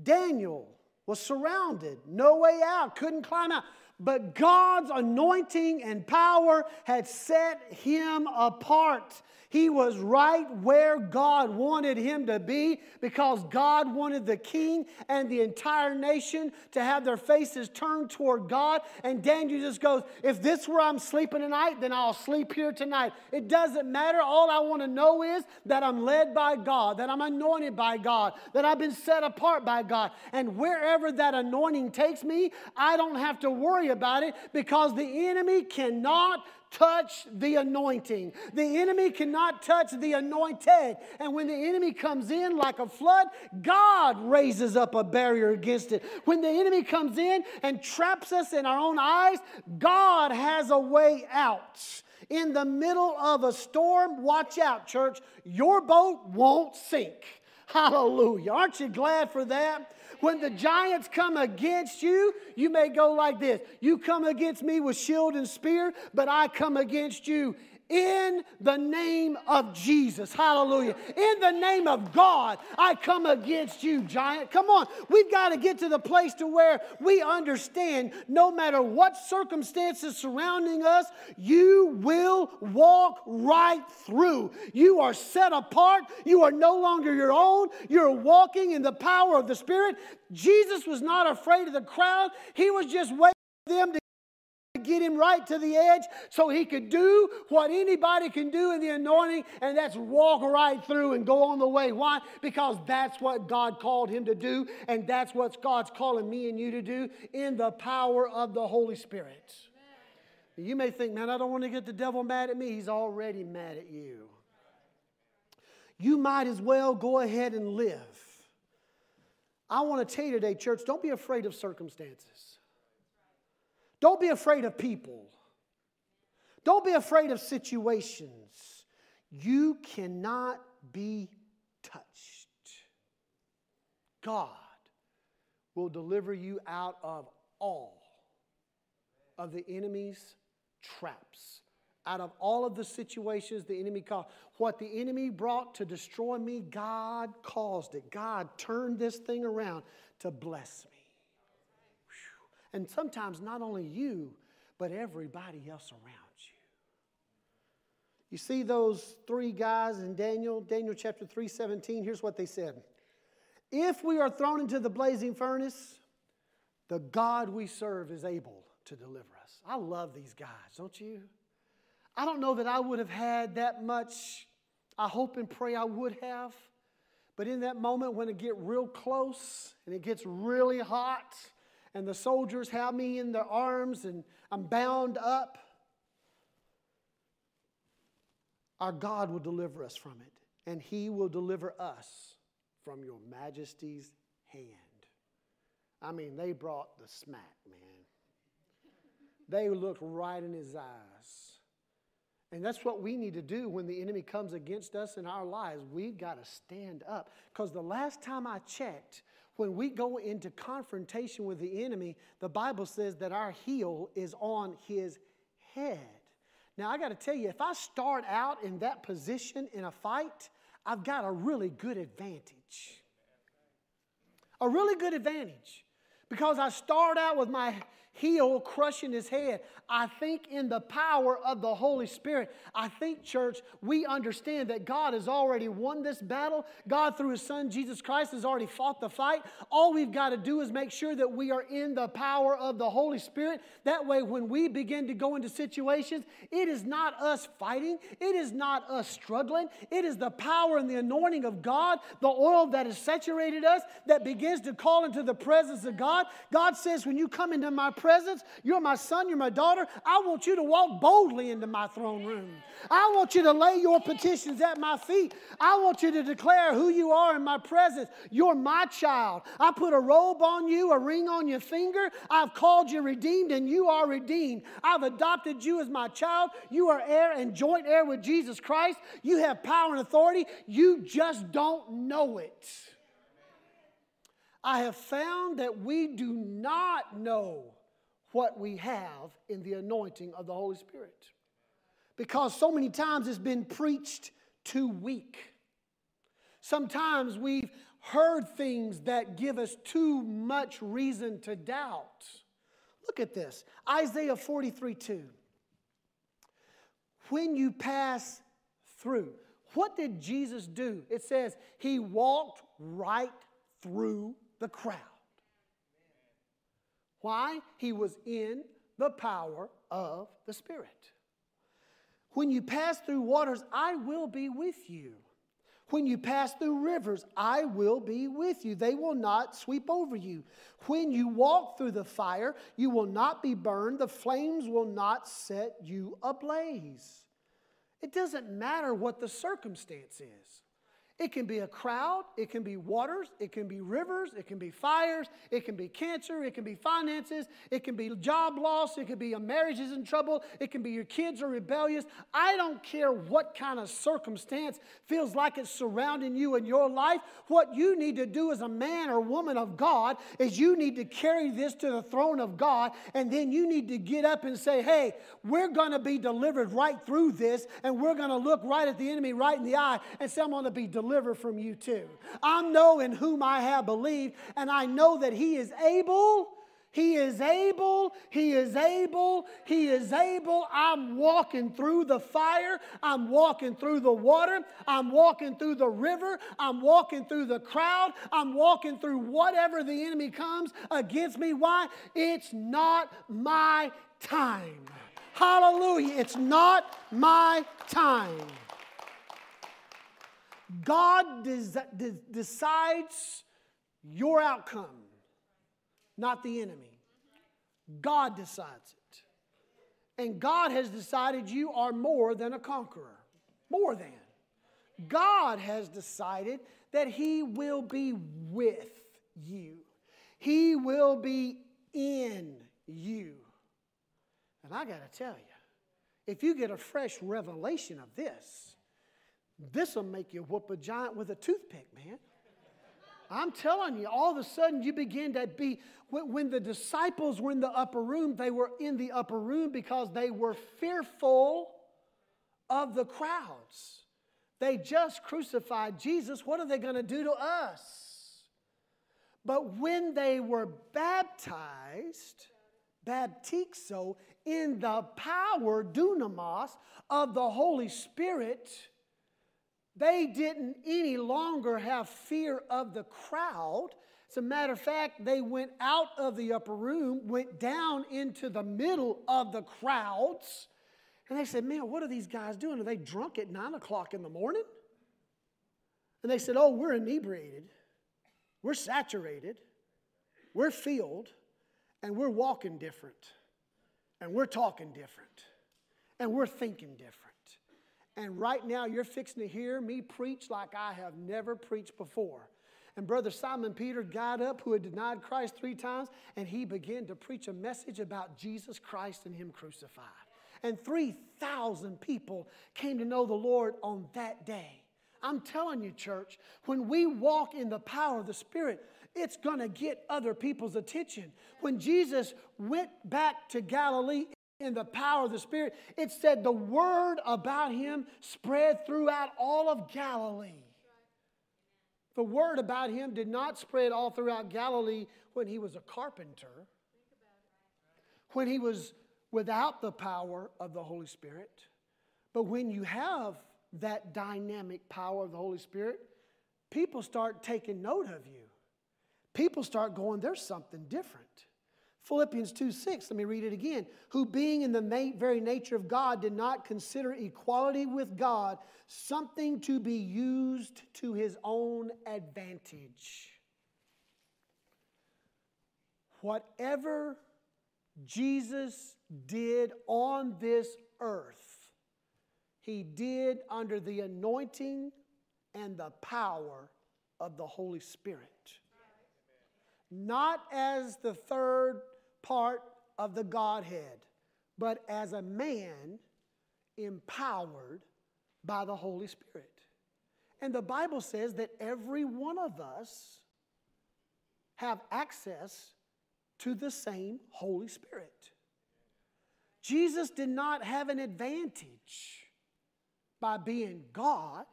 Daniel was surrounded, no way out, couldn't climb out. But God's anointing and power had set him apart. He was right where God wanted him to be because God wanted the king and the entire nation to have their faces turned toward God. And Daniel just goes, If this where I'm sleeping tonight, then I'll sleep here tonight. It doesn't matter. All I want to know is that I'm led by God, that I'm anointed by God, that I've been set apart by God. And wherever that anointing takes me, I don't have to worry about it because the enemy cannot touch the anointing. The enemy cannot touch the anointed. And when the enemy comes in like a flood, God raises up a barrier against it. When the enemy comes in and traps us in our own eyes, God has a way out. In the middle of a storm, watch out, church. Your boat won't sink. Hallelujah. Aren't you glad for that? When the giants come against you, you may go like this. You come against me with shield and spear, but I come against you in the name of Jesus. Hallelujah. In the name of God, I come against you, giant. Come on. We've got to get to the place to where we understand no matter what circumstances surrounding us, you will walk right through. You are set apart. You are no longer your own. You're walking in the power of the Spirit. Jesus was not afraid of the crowd. He was just waiting for them to get him right to the edge so he could do what anybody can do in the anointing, and that's walk right through and go on the way. Why? Because that's what God called him to do, and that's what God's calling me and you to do in the power of the Holy Spirit. Amen. You may think, man, I don't want to get the devil mad at me. He's already mad at you. You might as well go ahead and live. I want to tell you today, church, don't be afraid of circumstances. Don't be afraid of people. Don't be afraid of situations. You cannot be touched. God will deliver you out of all of the enemy's traps, out of all of the situations the enemy caused. What the enemy brought to destroy me, God caused it. God turned this thing around to bless me. And sometimes not only you, but everybody else around you. You see those three guys in Daniel, Daniel chapter 3, 17, here's what they said. If we are thrown into the blazing furnace, the God we serve is able to deliver us. I love these guys, don't you? I don't know that I would have had that much, I hope and pray I would have. But in that moment when it get real close and it gets really hot and the soldiers have me in their arms and I'm bound up, our God will deliver us from it, and He will deliver us from your majesty's hand. I mean, they brought the smack, man. They looked right in his eyes. And that's what we need to do when the enemy comes against us in our lives. We've got to stand up. Because the last time I checked, when we go into confrontation with the enemy, the Bible says that our heel is on his head. Now, I got to tell you, if I start out in that position in a fight, I've got a really good advantage. A really good advantage. Because I start out with my heel crushing his head. I think in the power of the Holy Spirit. I think, church, we understand that God has already won this battle. God, through his son Jesus Christ, has already fought the fight. All we've got to do is make sure that we are in the power of the Holy Spirit. That way, when we begin to go into situations, it is not us fighting, it is not us struggling. It is the power and the anointing of God, the oil that has saturated us, that begins to call into the presence of God. God says, when you come into my presence, you're my son, you're my daughter. I want you to walk boldly into my throne room. I want you to lay your petitions at my feet. I want you to declare who you are in my presence. You're my child. I put a robe on you, a ring on your finger. I've called you redeemed, and you are redeemed. I've adopted you as my child. You are heir and joint heir with Jesus Christ. You have power and authority. You just don't know it. I have found that we do not know what we have in the anointing of the Holy Spirit because so many times it's been preached too weak. Sometimes we've heard things that give us too much reason to doubt. Look at this Isaiah 43 2. When you pass through, what did Jesus do? It says he walked right through the crowd. Why? He was in the power of the Spirit. When you pass through waters, I will be with you. When you pass through rivers, I will be with you. They will not sweep over you. When you walk through the fire, you will not be burned. The flames will not set you ablaze. It doesn't matter what the circumstance is. It can be a crowd, it can be waters, it can be rivers, it can be fires, it can be cancer, it can be finances, it can be job loss, it can be a marriage is in trouble, it can be your kids are rebellious. I don't care what kind of circumstance feels like it's surrounding you in your life. What you need to do as a man or woman of God is you need to carry this to the throne of God, and then you need to get up and say, Hey, we're going to be delivered right through this, and we're going to look right at the enemy right in the eye and say, I'm going to be delivered deliver from you too. I know in whom I have believed, and I know that He is able. He is able, He is able, He is able. I'm walking through the fire, I'm walking through the water, I'm walking through the river, I'm walking through the crowd, I'm walking through whatever the enemy comes against me. Why? It's not my time. Hallelujah. It's not my time. God des- de- decides your outcome, not the enemy. God decides it. And God has decided you are more than a conqueror. More than. God has decided that He will be with you, He will be in you. And I got to tell you, if you get a fresh revelation of this, this will make you whoop a giant with a toothpick, man. I'm telling you, all of a sudden you begin to be, when, the disciples were in the upper room, they were in the upper room because they were fearful of the crowds. They just crucified Jesus. What are they going to do to us? But when they were baptized, baptizo, in the power, dunamis, of the Holy Spirit, they didn't any longer have fear of the crowd. As a matter of fact, they went out of the upper room, went down into the middle of the crowds, and they said, Man, what are these guys doing? Are they drunk at nine o'clock in the morning? And they said, Oh, we're inebriated, we're saturated, we're filled. And we're walking different. And we're talking different. And we're thinking different. And right now, you're fixing to hear me preach like I have never preached before. And Brother Simon Peter got up, who had denied Christ three times, and he began to preach a message about Jesus Christ and Him crucified. And 3,000 people came to know the Lord on that day. I'm telling you, church, when we walk in the power of the Spirit, it's going to get other people's attention. When Jesus went back to Galilee in the power of the Spirit, it said the word about him spread throughout all of Galilee. The word about him did not spread all throughout Galilee when he was a carpenter, when he was without the power of the Holy Spirit. But when you have that dynamic power of the Holy Spirit, people start taking note of you. People start going, there's something different. Philippians 2 6, let me read it again. Who, being in the very nature of God, did not consider equality with God something to be used to his own advantage. Whatever Jesus did on this earth, he did under the anointing and the power of the Holy Spirit. Not as the third part of the Godhead, but as a man empowered by the Holy Spirit. And the Bible says that every one of us have access to the same Holy Spirit. Jesus did not have an advantage by being God.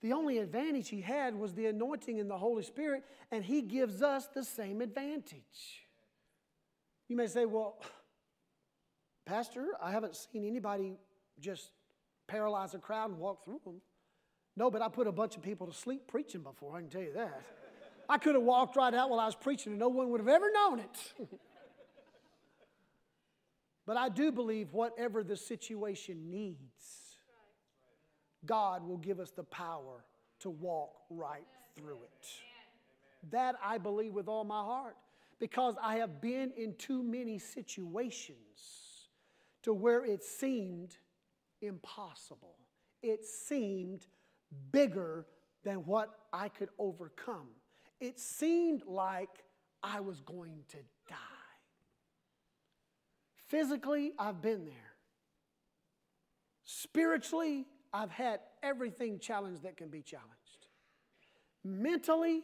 The only advantage he had was the anointing in the Holy Spirit, and he gives us the same advantage. You may say, Well, Pastor, I haven't seen anybody just paralyze a crowd and walk through them. No, but I put a bunch of people to sleep preaching before, I can tell you that. I could have walked right out while I was preaching and no one would have ever known it. but I do believe whatever the situation needs, God will give us the power to walk right through it. That I believe with all my heart because I have been in too many situations to where it seemed impossible. It seemed bigger than what I could overcome. It seemed like I was going to die. Physically, I've been there. Spiritually, I've had everything challenged that can be challenged. Mentally,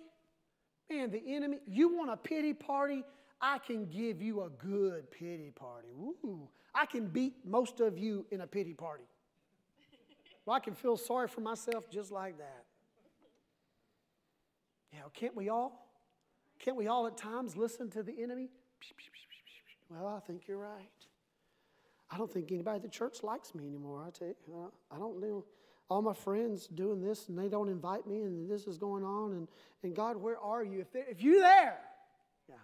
man, the enemy, you want a pity party? I can give you a good pity party. Ooh, I can beat most of you in a pity party. Well, I can feel sorry for myself just like that. Yeah, can't we all? Can't we all at times listen to the enemy? Well, I think you're right. I don't think anybody at the church likes me anymore. I tell you, I don't know. All my friends doing this and they don't invite me and this is going on. And, and God, where are you? If, if you're there, yeah.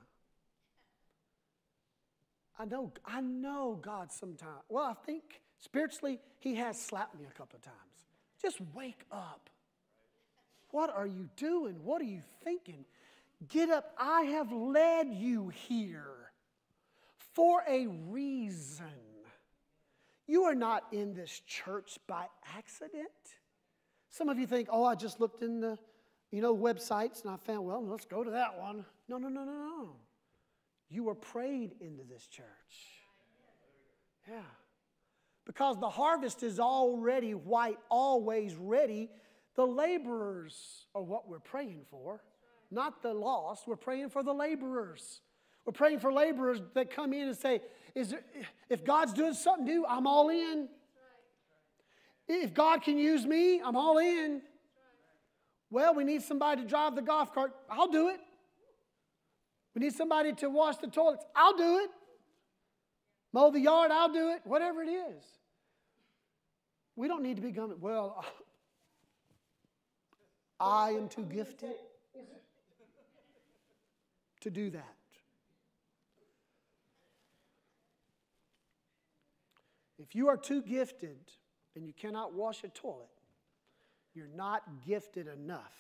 I know, I know God sometimes. Well, I think spiritually, He has slapped me a couple of times. Just wake up. What are you doing? What are you thinking? Get up. I have led you here for a reason. You are not in this church by accident. Some of you think, oh, I just looked in the, you know, websites and I found, well, let's go to that one. No, no, no, no, no. You were prayed into this church. Yeah. Because the harvest is already white, always ready. The laborers are what we're praying for, not the lost. We're praying for the laborers. We're praying for laborers that come in and say, Is there, if God's doing something new, I'm all in. If God can use me, I'm all in. Well, we need somebody to drive the golf cart. I'll do it. We need somebody to wash the toilets. I'll do it. Mow the yard. I'll do it. Whatever it is. We don't need to be going, well, I am too gifted to do that. If you are too gifted and you cannot wash a toilet, you're not gifted enough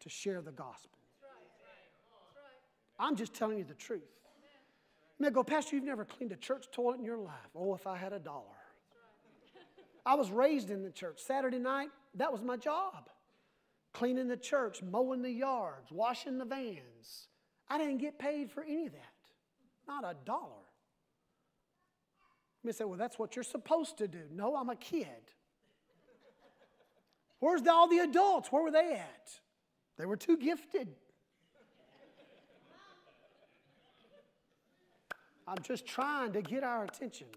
to share the gospel. I'm just telling you the truth. You may go, Pastor, you've never cleaned a church toilet in your life. Oh, if I had a dollar. I was raised in the church. Saturday night, that was my job. Cleaning the church, mowing the yards, washing the vans. I didn't get paid for any of that. Not a dollar. You say, well, that's what you're supposed to do. No, I'm a kid. Where's the, all the adults? Where were they at? They were too gifted. I'm just trying to get our attention.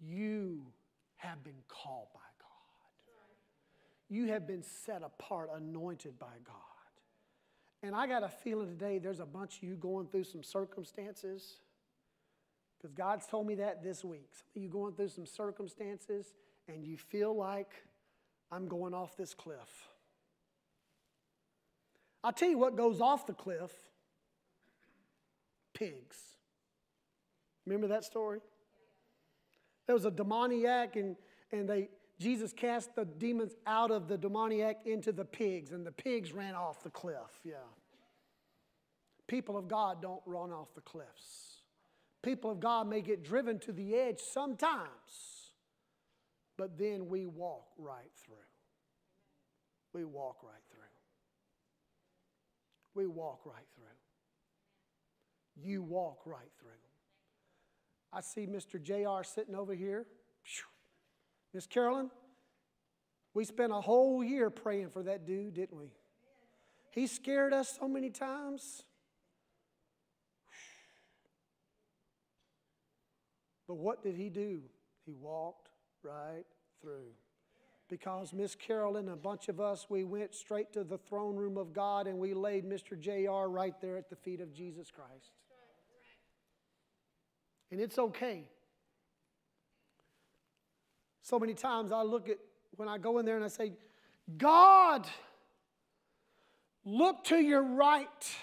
You have been called by God. You have been set apart, anointed by God. And I got a feeling today there's a bunch of you going through some circumstances. Because God's told me that this week. Some of you going through some circumstances and you feel like I'm going off this cliff. I'll tell you what goes off the cliff pigs. Remember that story? There was a demoniac, and, and they, Jesus cast the demons out of the demoniac into the pigs, and the pigs ran off the cliff. Yeah. People of God don't run off the cliffs. People of God may get driven to the edge sometimes, but then we walk right through. We walk right through. We walk right through. You walk right through. I see Mr. JR sitting over here. Miss Carolyn, we spent a whole year praying for that dude, didn't we? He scared us so many times. But what did he do? He walked right through. Because Miss Carolyn and a bunch of us, we went straight to the throne room of God and we laid Mr. JR right there at the feet of Jesus Christ. And it's okay. So many times I look at when I go in there and I say, God, look to your right.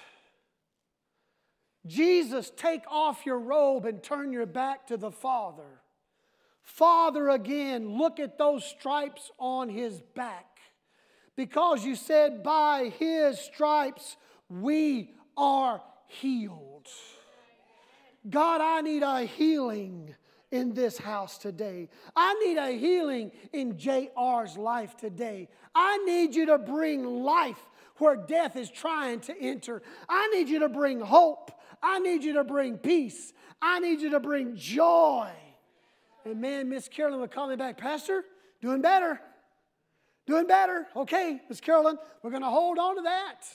Jesus, take off your robe and turn your back to the Father. Father, again, look at those stripes on his back. Because you said, by his stripes we are healed. God, I need a healing in this house today. I need a healing in JR's life today. I need you to bring life where death is trying to enter. I need you to bring hope. I need you to bring peace. I need you to bring joy. And man, Miss Carolyn would call me back, Pastor, doing better. Doing better. Okay, Miss Carolyn, we're going to hold on to that.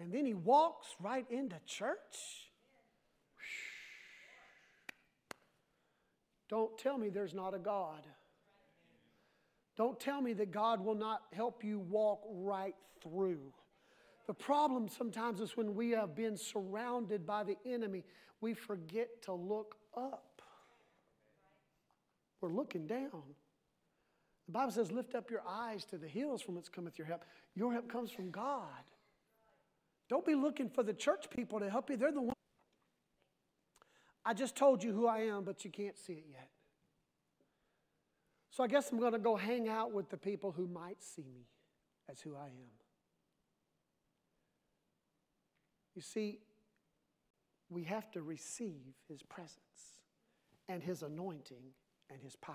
And then he walks right into church. Don't tell me there's not a God. Don't tell me that God will not help you walk right through. The problem sometimes is when we have been surrounded by the enemy, we forget to look up. We're looking down. The Bible says, Lift up your eyes to the hills from whence cometh your help. Your help comes from God. Don't be looking for the church people to help you. They're the ones. I just told you who I am, but you can't see it yet. So I guess I'm going to go hang out with the people who might see me as who I am. You see, we have to receive His presence and His anointing and His power.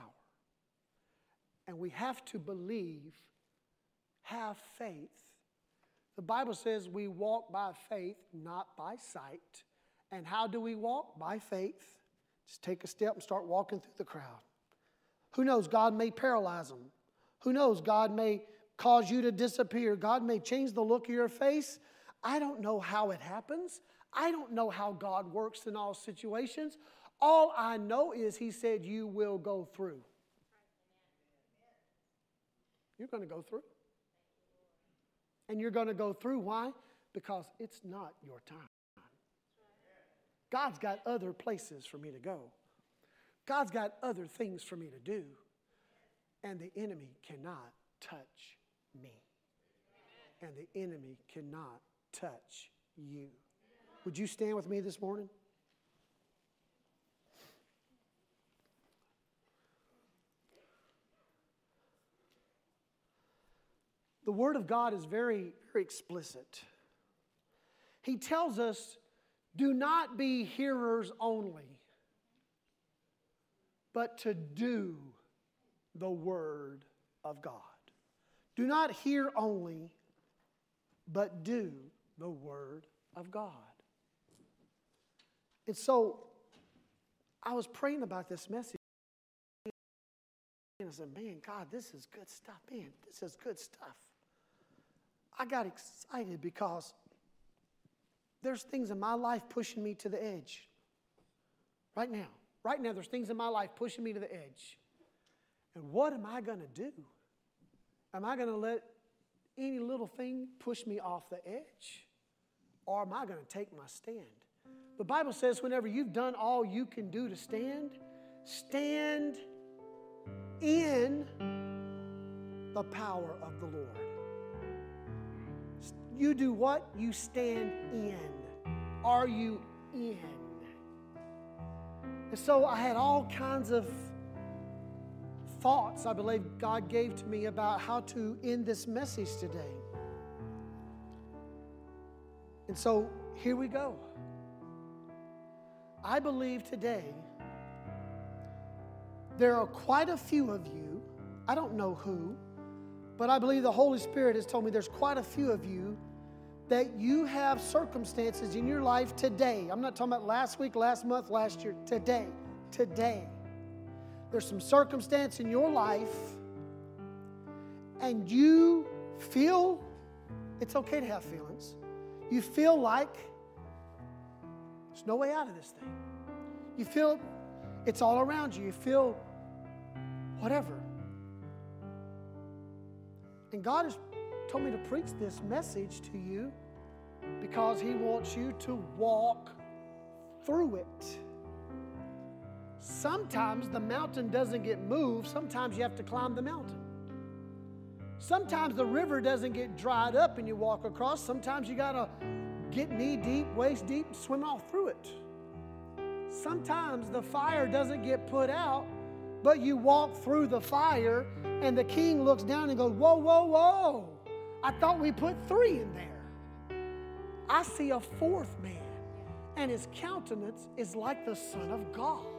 And we have to believe, have faith. The Bible says we walk by faith, not by sight. And how do we walk? By faith. Just take a step and start walking through the crowd. Who knows? God may paralyze them. Who knows? God may cause you to disappear. God may change the look of your face. I don't know how it happens. I don't know how God works in all situations. All I know is He said, You will go through. You're going to go through. And you're going to go through. Why? Because it's not your time. God's got other places for me to go. God's got other things for me to do. And the enemy cannot touch me. And the enemy cannot touch you. Would you stand with me this morning? The Word of God is very, very explicit. he tells us do not be hearers only, but to do the word of God. Do not hear only, but do the word of God. And so I was praying about this message. And I said, man, God, this is good stuff. Man, this is good stuff. I got excited because there's things in my life pushing me to the edge. Right now. Right now, there's things in my life pushing me to the edge. And what am I going to do? Am I going to let any little thing push me off the edge? Or am I going to take my stand? The Bible says, whenever you've done all you can do to stand, stand in the power of the Lord. You do what? You stand in. Are you in? And so I had all kinds of thoughts I believe God gave to me about how to end this message today. And so here we go. I believe today there are quite a few of you, I don't know who, but I believe the Holy Spirit has told me there's quite a few of you that you have circumstances in your life today. I'm not talking about last week, last month, last year, today. Today. There's some circumstance in your life, and you feel it's okay to have feelings. You feel like there's no way out of this thing. You feel it's all around you. You feel whatever. And God has told me to preach this message to you because He wants you to walk through it. Sometimes the mountain doesn't get moved, sometimes you have to climb the mountain. Sometimes the river doesn't get dried up and you walk across, sometimes you got to get knee deep, waist deep, and swim all through it. Sometimes the fire doesn't get put out, but you walk through the fire, and the king looks down and goes, Whoa, whoa, whoa. I thought we put three in there. I see a fourth man, and his countenance is like the Son of God.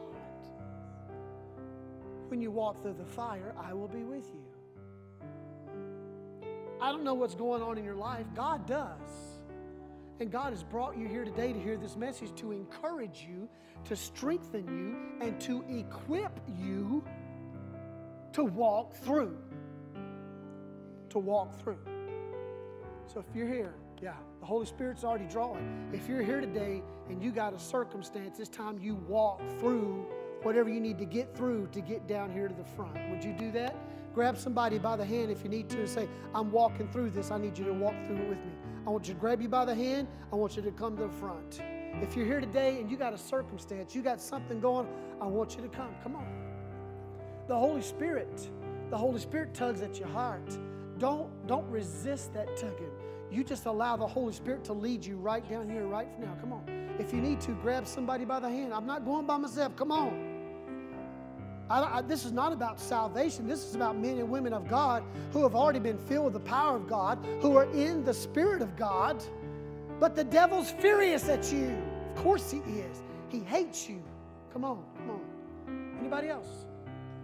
When you walk through the fire, I will be with you. I don't know what's going on in your life, God does. And God has brought you here today to hear this message to encourage you, to strengthen you, and to equip you to walk through. To walk through. So if you're here, yeah, the Holy Spirit's already drawing. If you're here today and you got a circumstance, it's time you walk through whatever you need to get through to get down here to the front. Would you do that? Grab somebody by the hand if you need to and say, I'm walking through this. I need you to walk through it with me. I want you to grab you by the hand. I want you to come to the front. If you're here today and you got a circumstance, you got something going, I want you to come. Come on. The Holy Spirit, the Holy Spirit tugs at your heart. Don't, don't resist that tugging. You just allow the Holy Spirit to lead you right down here, right now. Come on. If you need to, grab somebody by the hand. I'm not going by myself. Come on. I, I, this is not about salvation. This is about men and women of God who have already been filled with the power of God, who are in the Spirit of God. But the devil's furious at you. Of course he is. He hates you. Come on, come on. Anybody else?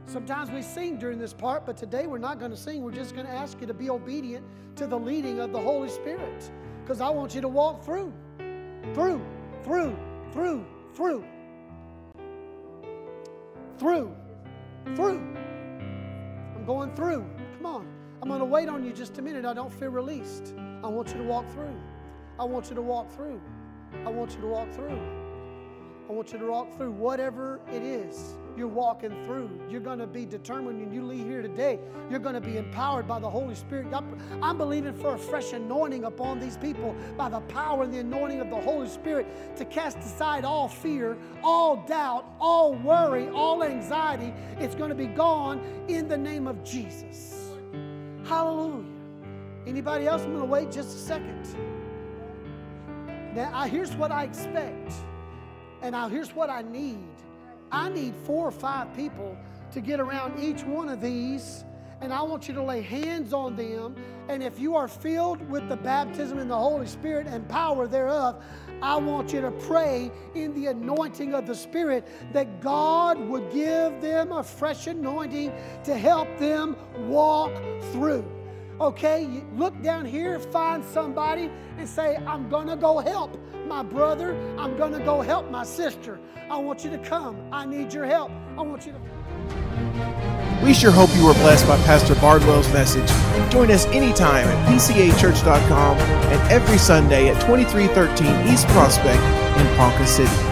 Sometimes we sing during this part, but today we're not going to sing. We're just going to ask you to be obedient to the leading of the Holy Spirit. Because I want you to walk through, through, through, through, through, through through. I'm going through. Come on. I'm going to wait on you just a minute. I don't feel released. I want you to walk through. I want you to walk through. I want you to walk through. I want you to walk through whatever it is you're walking through. You're going to be determined when you leave here today. You're going to be empowered by the Holy Spirit. I'm believing for a fresh anointing upon these people by the power and the anointing of the Holy Spirit to cast aside all fear, all doubt, all worry, all anxiety. It's going to be gone in the name of Jesus. Hallelujah. Anybody else? I'm going to wait just a second. Now, here's what I expect, and now here's what I need. I need four or five people to get around each one of these and I want you to lay hands on them. And if you are filled with the baptism in the Holy Spirit and power thereof, I want you to pray in the anointing of the Spirit that God would give them a fresh anointing to help them walk through. Okay, look down here, find somebody, and say, I'm gonna go help my brother. I'm gonna go help my sister. I want you to come. I need your help. I want you to. We sure hope you were blessed by Pastor Bardwell's message. Join us anytime at pcachurch.com and every Sunday at 2313 East Prospect in Ponca City.